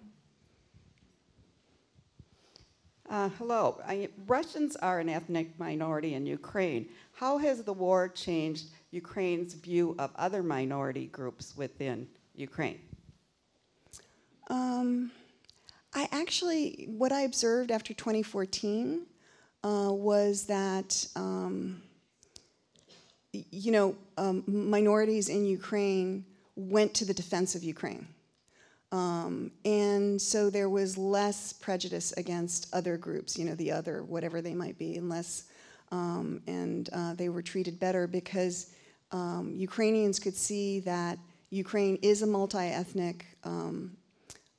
Uh, hello. I, Russians are an ethnic minority in Ukraine. How has the war changed Ukraine's view of other minority groups within Ukraine? Um, I actually, what I observed after 2014 uh, was that, um, you know, um, minorities in Ukraine went to the defense of Ukraine. Um, and so there was less prejudice against other groups, you know, the other, whatever they might be, and less, um, and uh, they were treated better because um, Ukrainians could see that Ukraine is a multi ethnic um,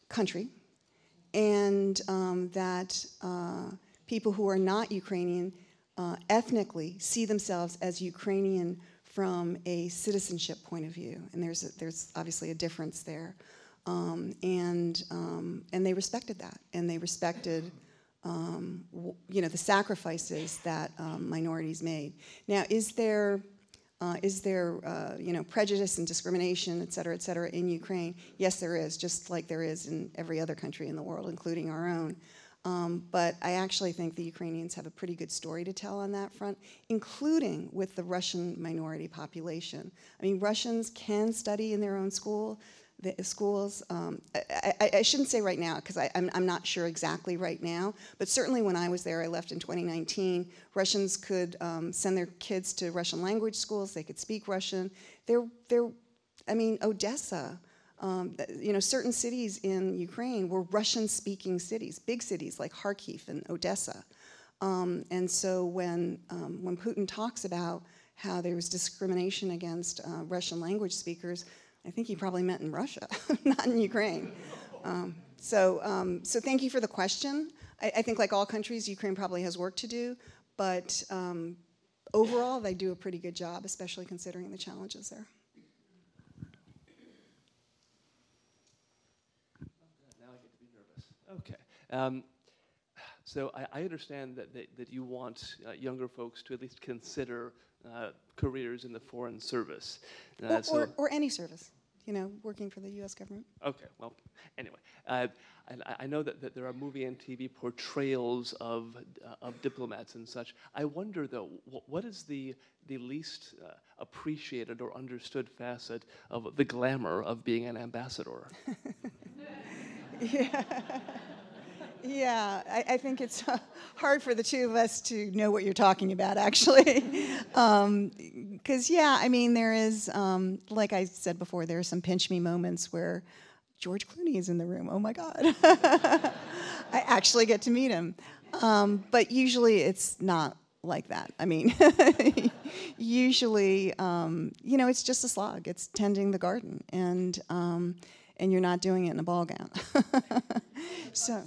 country, and um, that uh, people who are not Ukrainian uh, ethnically see themselves as Ukrainian from a citizenship point of view, and there's a, there's obviously a difference there, um, and um, and they respected that, and they respected. Um, you know the sacrifices that um, minorities made. Now, is there uh, is there, uh, you know, prejudice and discrimination, et cetera, et cetera, in Ukraine? Yes, there is, just like there is in every other country in the world, including our own. Um, but I actually think the Ukrainians have a pretty good story to tell on that front, including with the Russian minority population. I mean, Russians can study in their own school the schools. Um, I, I, I, shouldn't say right now because I'm, I'm not sure exactly right now, but certainly when I was there, I left in 2019. Russians could um, send their kids to Russian language schools. They could speak Russian. They're, they're I mean, Odessa. Um, you know, certain cities in Ukraine were Russian-speaking cities, big cities like Kharkiv and Odessa. Um, and so when um, when Putin talks about how there was discrimination against uh, Russian language speakers, I think he probably meant in Russia, *laughs* not in Ukraine. Um, so, um, so thank you for the question. I, I, think, like all countries, Ukraine probably has work to do, but um, overall, they do a pretty good job, especially considering the challenges there. Now I get to be nervous. Okay. Um, so I, I, understand that, that, that you want uh, younger folks to at least consider uh, careers in the foreign service. Uh, or, so or, or, any service you know, working for the U.S. government. Okay, well, anyway, uh, I, I, know that, that there are movie and TV portrayals of, uh, of diplomats and such. I wonder, though, wh- what is the, the least uh, appreciated or understood facet of the glamour of being an ambassador? *laughs* yeah. *laughs* Yeah, I, I, think it's uh, hard for the two of us to know what you're talking about, actually. Because, *laughs* um, yeah, I mean, there is, um, like I said before, there are some pinch me moments where George Clooney is in the room. Oh my God. *laughs* I actually get to meet him. Um, but usually it's not like that. I mean, usually, um, you know, it's just a slog. It's tending the garden, and um, and you're not doing it in a ball gown. *laughs* so.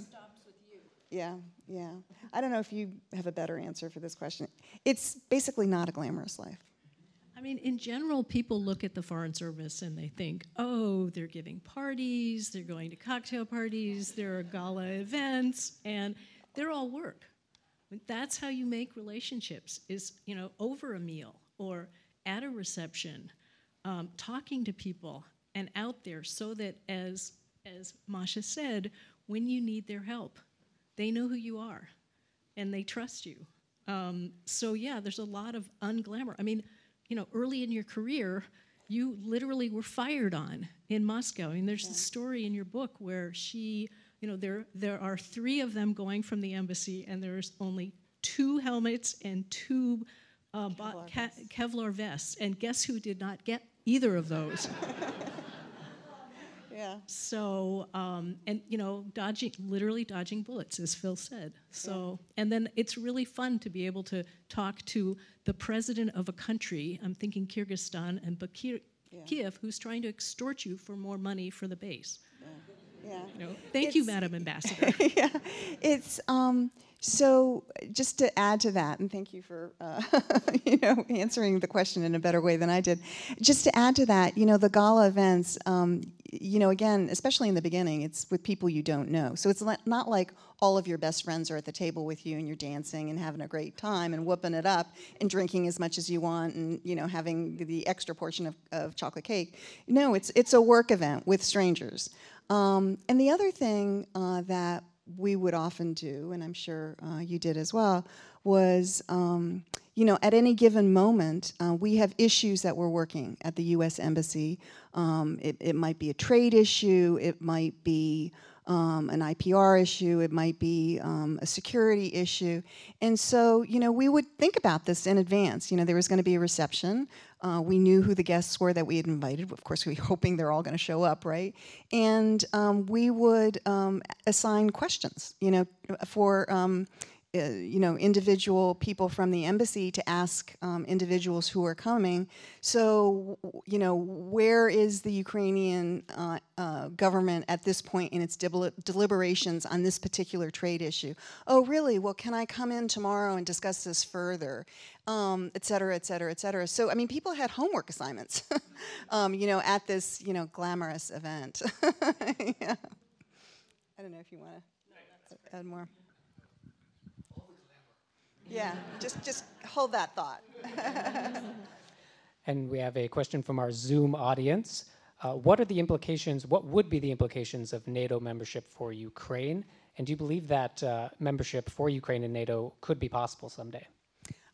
Yeah, yeah. I don't know if you have a better answer for this question. It's basically not a glamorous life. I mean, in general, people look at the Foreign Service and they think, oh, they're giving parties, they're going to cocktail parties, there are gala events, and they're all work. That's how you make relationships, is, you know, over a meal or at a reception, um, talking to people and out there so that, as, as Masha said, when you need their help, they know who you are and they trust you. Um, so, yeah, there's a lot of unglamour. I mean, you know, early in your career, you literally were fired on in Moscow. I mean, there's yeah. a story in your book where she, you know, there, there are three of them going from the embassy, and there's only two helmets and two uh, Kevlar, vests. Kevlar vests. And guess who did not get either of those? *laughs* Yeah. So, um, and you know, dodging, literally dodging bullets, as Phil said. So, yeah. and then it's really fun to be able to talk to the president of a country. I'm thinking Kyrgyzstan and Bakir, yeah. Kiev, who's trying to extort you for more money for the base. Yeah. You know, thank it's, you, Madam Ambassador. *laughs* yeah, it's um, So, just to add to that, and thank you for uh, *laughs* you know answering the question in a better way than I did. Just to add to that, you know, the gala events, um, you know, again, especially in the beginning, it's with people you don't know. So it's not like all of your best friends are at the table with you and you're dancing and having a great time and whooping it up and drinking as much as you want and you know having the extra portion of, of chocolate cake. No, it's it's a work event with strangers. Um, and the other thing uh, that we would often do, and I'm sure uh, you did as well, was um, you know at any given moment uh, we have issues that we're working at the U.S. Embassy. Um, it, it, might be a trade issue. It might be um, an IPR issue, it might be um, a security issue. And so, you know, we would think about this in advance. You know, there was going to be a reception. Uh, we knew who the guests were that we had invited. Of course, we were hoping they're all going to show up, right? And um, we would um, assign questions, you know, for um, uh, you know, individual people from the embassy to ask um, individuals who are coming. So, you know, where is the Ukrainian uh, uh, government at this point in its deliberations on this particular trade issue? Oh, really? Well, can I come in tomorrow and discuss this further? Um, et cetera, et cetera, et cetera. So, I mean, people had homework assignments, *laughs* um, you know, at this, you know, glamorous event. *laughs* yeah. I don't know if you want to add more. Yeah, just just hold that thought. *laughs* and we have a question from our Zoom audience. Uh, what are the implications? What would be the implications of NATO membership for Ukraine? And do you believe that uh, membership for Ukraine in NATO could be possible someday?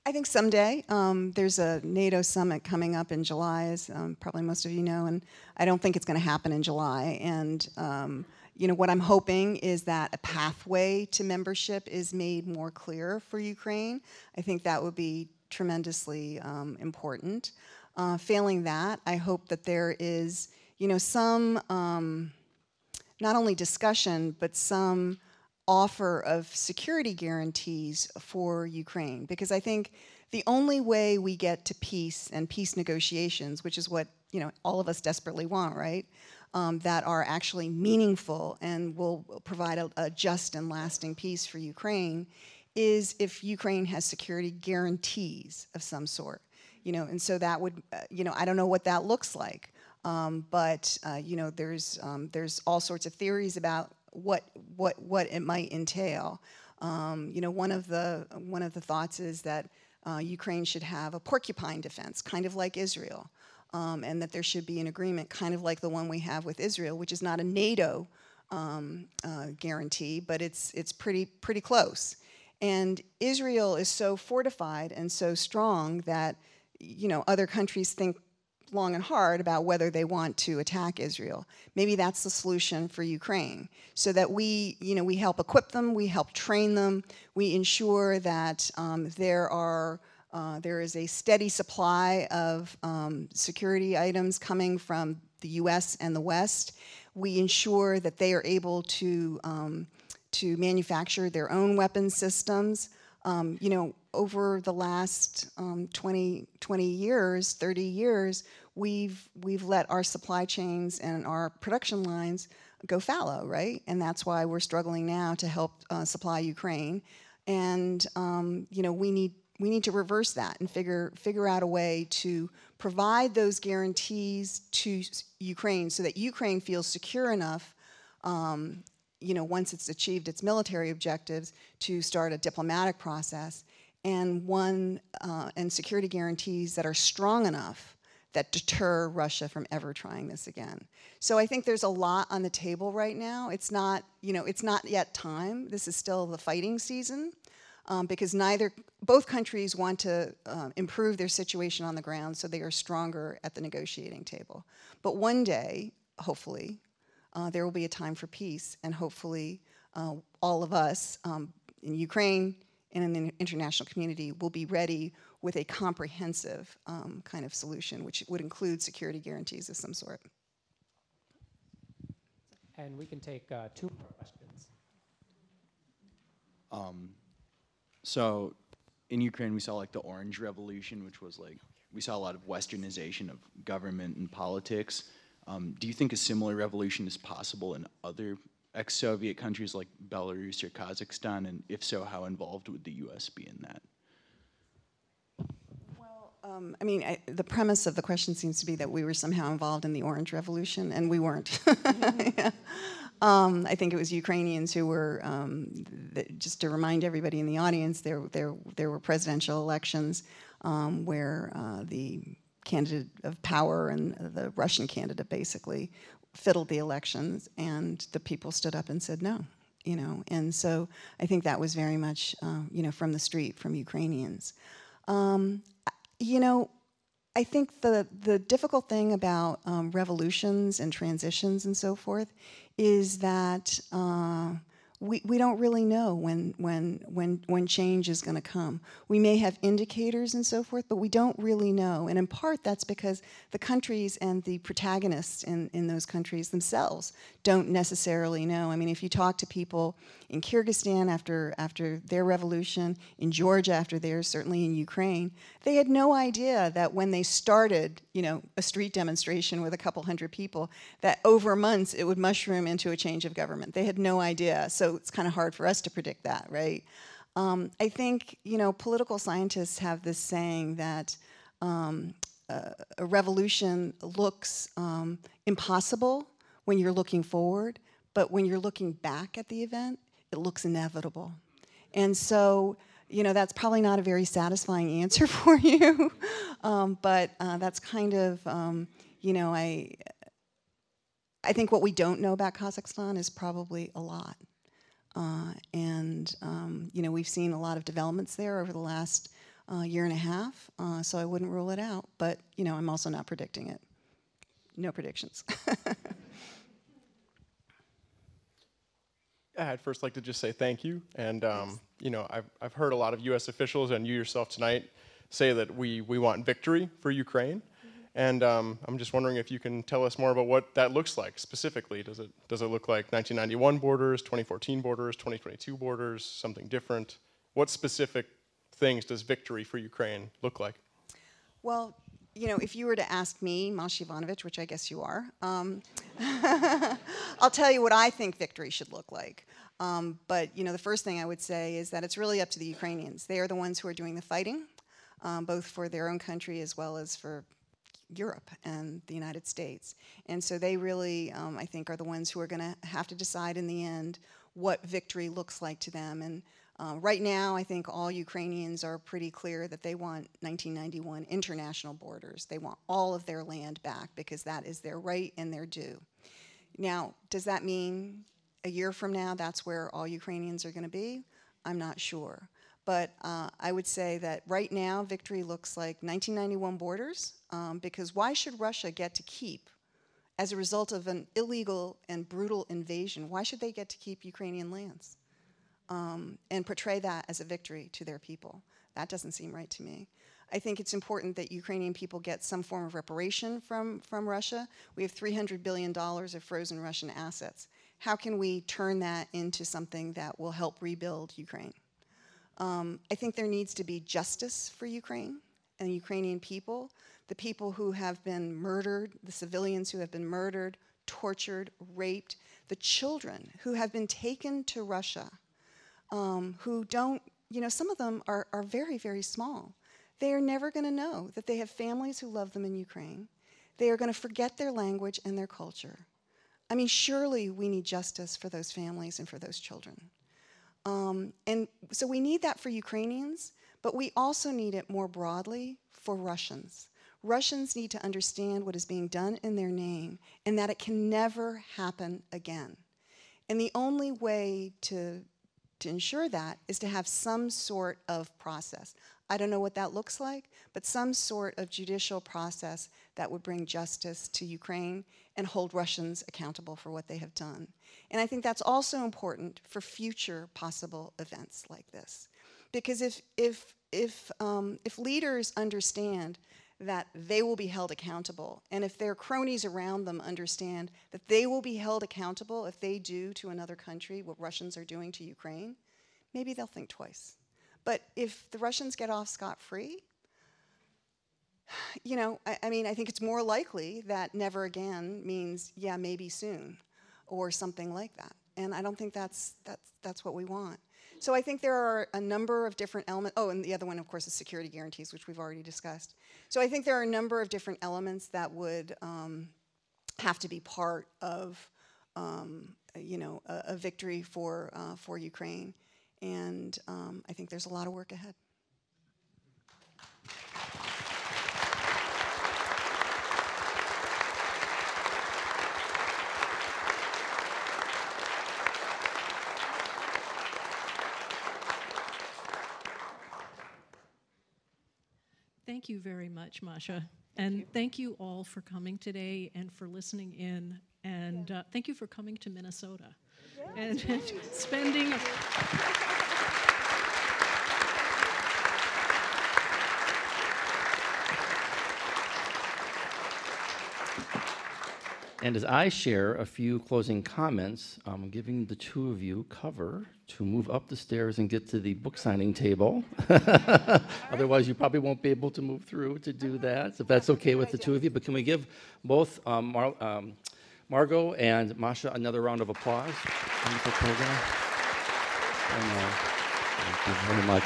I think someday. Um, there's a NATO summit coming up in July, as um, probably most of you know, and I don't think it's going to happen in July. And um, you know, what I'm hoping is that a pathway to membership is made more clear for Ukraine. I think that would be tremendously um, important. Uh, failing that, I hope that there is, you know, some um, not only discussion but some offer of security guarantees for Ukraine, because I think the only way we get to peace and peace negotiations, which is what you know all of us desperately want, right? Um, that are actually meaningful and will provide a, a just and lasting peace for Ukraine is if Ukraine has security guarantees of some sort. You know, and so that would, uh, you know, I don't know what that looks like, um, but uh, you know, there's um, there's all sorts of theories about what what what it might entail. Um, you know, one of the one of the thoughts is that uh, Ukraine should have a porcupine defense, kind of like Israel um, and that there should be an agreement, kind of like the one we have with Israel, which is not a NATO um, uh, guarantee, but it's it's pretty pretty close. And Israel is so fortified and so strong that you know other countries think long and hard about whether they want to attack Israel. Maybe that's the solution for Ukraine, so that we, you know, we help equip them, we help train them, we ensure that um, there are uh, there is a steady supply of um, security items coming from the US and the West. We ensure that they are able to, um, to manufacture their own weapon systems. Um, you know, over the last um, 20, 20 years, 30 years, we've, we've let our supply chains and our production lines go fallow, right? And that's why we're struggling now to help uh, supply Ukraine. And, um, you know, we need we need to reverse that and figure figure out a way to provide those guarantees to Ukraine so that Ukraine feels secure enough, um, you know, once it's achieved its military objectives, to start a diplomatic process and one uh, and security guarantees that are strong enough that deter Russia from ever trying this again. So I think there's a lot on the table right now. It's not, you know, it's not yet time. This is still the fighting season um, because neither both countries want to uh, improve their situation on the ground so they are stronger at the negotiating table. But one day, hopefully, uh, there will be a time for peace, and hopefully, uh, all of us um, in Ukraine and in the international community will be ready with a comprehensive um, kind of solution, which would include security guarantees of some sort. And we can take uh, two more questions. Um, so in Ukraine, we saw like the Orange Revolution, which was like, we saw a lot of westernization of government and politics. Um, do you think a similar revolution is possible in other ex-Soviet countries like Belarus or Kazakhstan, and if so, how involved would the U.S. be in that? Um, I mean, I, the premise of the question seems to be that we were somehow involved in the Orange Revolution, and we weren't. yeah. *laughs* um, I think it was Ukrainians who were, um, just to remind everybody in the audience, there, there, there were presidential elections um, where uh, the candidate of power and the Russian candidate basically fiddled the elections, and the people stood up and said no. You know, and so I think that was very much, uh, you know, from the street, from Ukrainians. Um, you know, I think the the difficult thing about um, revolutions and transitions and so forth is that uh, we, we don't really know when, when, when, when change is going to come. We may have indicators and so forth, but we don't really know. And in part, that's because the countries and the protagonists in, in those countries themselves don't necessarily know. I mean, if you talk to people in Kyrgyzstan after, after their revolution, in Georgia after theirs, certainly in Ukraine, they had no idea that when they started, you know, a street demonstration with a couple hundred people, that over months it would mushroom into a change of government. They had no idea. So it's kind of hard for us to predict that, right? Um, I think, you know, political scientists have this saying that um, uh, a revolution looks um, impossible when you're looking forward, but when you're looking back at the event, it looks inevitable. And so, you know, that's probably not a very satisfying *laughs* answer for you, um, but uh, that's kind of, um, you know, I, I think what we don't know about Kazakhstan is probably a lot. Uh, and, um, you know, we've seen a lot of developments there over the last uh, year and a half, uh, so I wouldn't rule it out. But, you know, I'm also not predicting it. No predictions. *laughs* I'd first like to just say thank you. And, um, you know, I've, I've heard a lot of U.S. officials and you yourself tonight say that we, we want victory for Ukraine. Mm-hmm. And um, I'm just wondering if you can tell us more about what that looks like specifically. Does it, does it look like 1991 borders, 2014 borders, 2022 borders, something different? What specific things does victory for Ukraine look like? Well, you know, if you were to ask me, Masha Yovanovitch, which I guess you are, um, *laughs* I'll tell you what I think victory should look like. Um, but you know, the first thing I would say is that it's really up to the Ukrainians. They are the ones who are doing the fighting, um, both for their own country as well as for Europe and the United States. And so they really, um, I think, are the ones who are going to have to decide in the end what victory looks like to them. And uh, right now, I think all Ukrainians are pretty clear that they want 1991 international borders. They want all of their land back because that is their right and their due. Now, does that mean a year from now that's where all Ukrainians are going to be? I'm not sure. But uh, I would say that right now, victory looks like 1991 borders, um, because why should Russia get to keep, as a result of an illegal and brutal invasion, why should they get to keep Ukrainian lands? Um, and portray that as a victory to their people. That doesn't seem right to me. I think it's important that Ukrainian people get some form of reparation from, from Russia. We have $300 billion of frozen Russian assets. How can we turn that into something that will help rebuild Ukraine? Um, I think there needs to be justice for Ukraine and Ukrainian people, the people who have been murdered, the civilians who have been murdered, tortured, raped, the children who have been taken to Russia um, who don't, you know, some of them are, are very, very small. They are never going to know that they have families who love them in Ukraine. They are going to forget their language and their culture. I mean, surely we need justice for those families and for those children. Um, and so we need that for Ukrainians, but we also need it more broadly for Russians. Russians need to understand what is being done in their name and that it can never happen again. And the only way to to ensure that is to have some sort of process. I don't know what that looks like, but some sort of judicial process that would bring justice to Ukraine and hold Russians accountable for what they have done. And I think that's also important for future possible events like this. Because if, if, if, um, if leaders understand that they will be held accountable. And if their cronies around them understand that they will be held accountable if they do to another country what Russians are doing to Ukraine, maybe they'll think twice. But if the Russians get off scot free, *sighs* you know, I, I, mean, I think it's more likely that never again means, yeah, maybe soon, or something like that. and I don't think that's that's that's what we want. So I think there are a number of different elements. Oh, and the other one, of course, is security guarantees, which we've already discussed. So I think there are a number of different elements that would um, have to be part of, um, you know, a, a victory for uh, for Ukraine, and um, I think there's a lot of work ahead. Thank you very much, Masha. and thank you all for coming today and for listening in. And uh, thank you for coming to Minnesota and, and *laughs* spending. And as I share a few closing comments, I'm giving the two of you cover to move up the stairs and get to the book signing table. *laughs* Otherwise, you probably won't be able to move through to do that. So if that's okay with the two of you, but can we give both um, Mar- um, Margot and Masha another round of applause? Wonderful program. And, uh, thank you very much.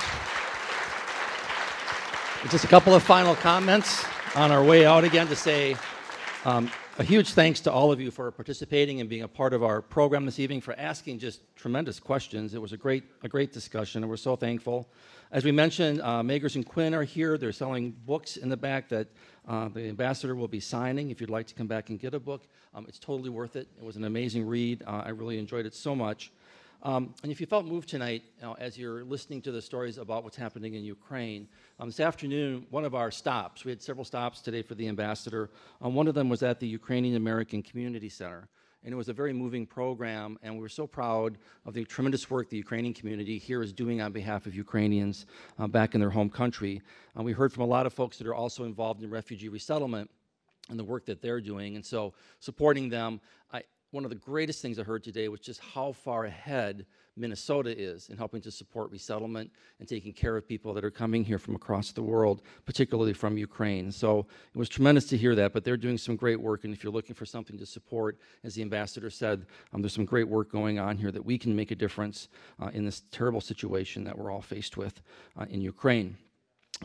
Just a couple of final comments on our way out again to say. Um, a huge thanks to all of you for participating and being a part of our program this evening, for asking just tremendous questions. It was a great, a great discussion, and we're so thankful. As we mentioned, uh, Magers and Quinn are here. They're selling books in the back that uh, the ambassador will be signing. If you'd like to come back and get a book, um, it's totally worth it. It was an amazing read. Uh, I really enjoyed it so much. Um, and if you felt moved tonight, you know, as you're listening to the stories about what's happening in Ukraine, um, this afternoon, one of our stops, we had several stops today for the ambassador. Um, one of them was at the Ukrainian American Community Center. And it was a very moving program, and we were so proud of the tremendous work the Ukrainian community here is doing on behalf of Ukrainians uh, back in their home country. Uh, we heard from a lot of folks that are also involved in refugee resettlement and the work that they're doing. And so supporting them, I, one of the greatest things I heard today was just how far ahead Minnesota is in helping to support resettlement and taking care of people that are coming here from across the world, particularly from Ukraine. So it was tremendous to hear that, but they're doing some great work. And if you're looking for something to support, as the ambassador said, um, there's some great work going on here that we can make a difference uh, in this terrible situation that we're all faced with uh, in Ukraine.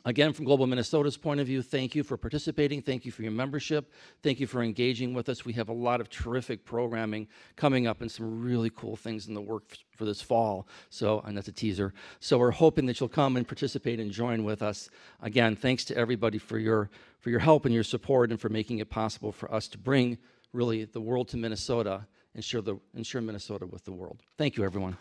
Again, from Global Minnesota's point of view, thank you for participating. Thank you for your membership. Thank you for engaging with us. We have a lot of terrific programming coming up and some really cool things in the work for this fall. So, and that's a teaser. So, we're hoping that you'll come and participate and join with us. Again, thanks to everybody for your for your help and your support and for making it possible for us to bring really the world to Minnesota and share the and share Minnesota with the world. Thank you, everyone.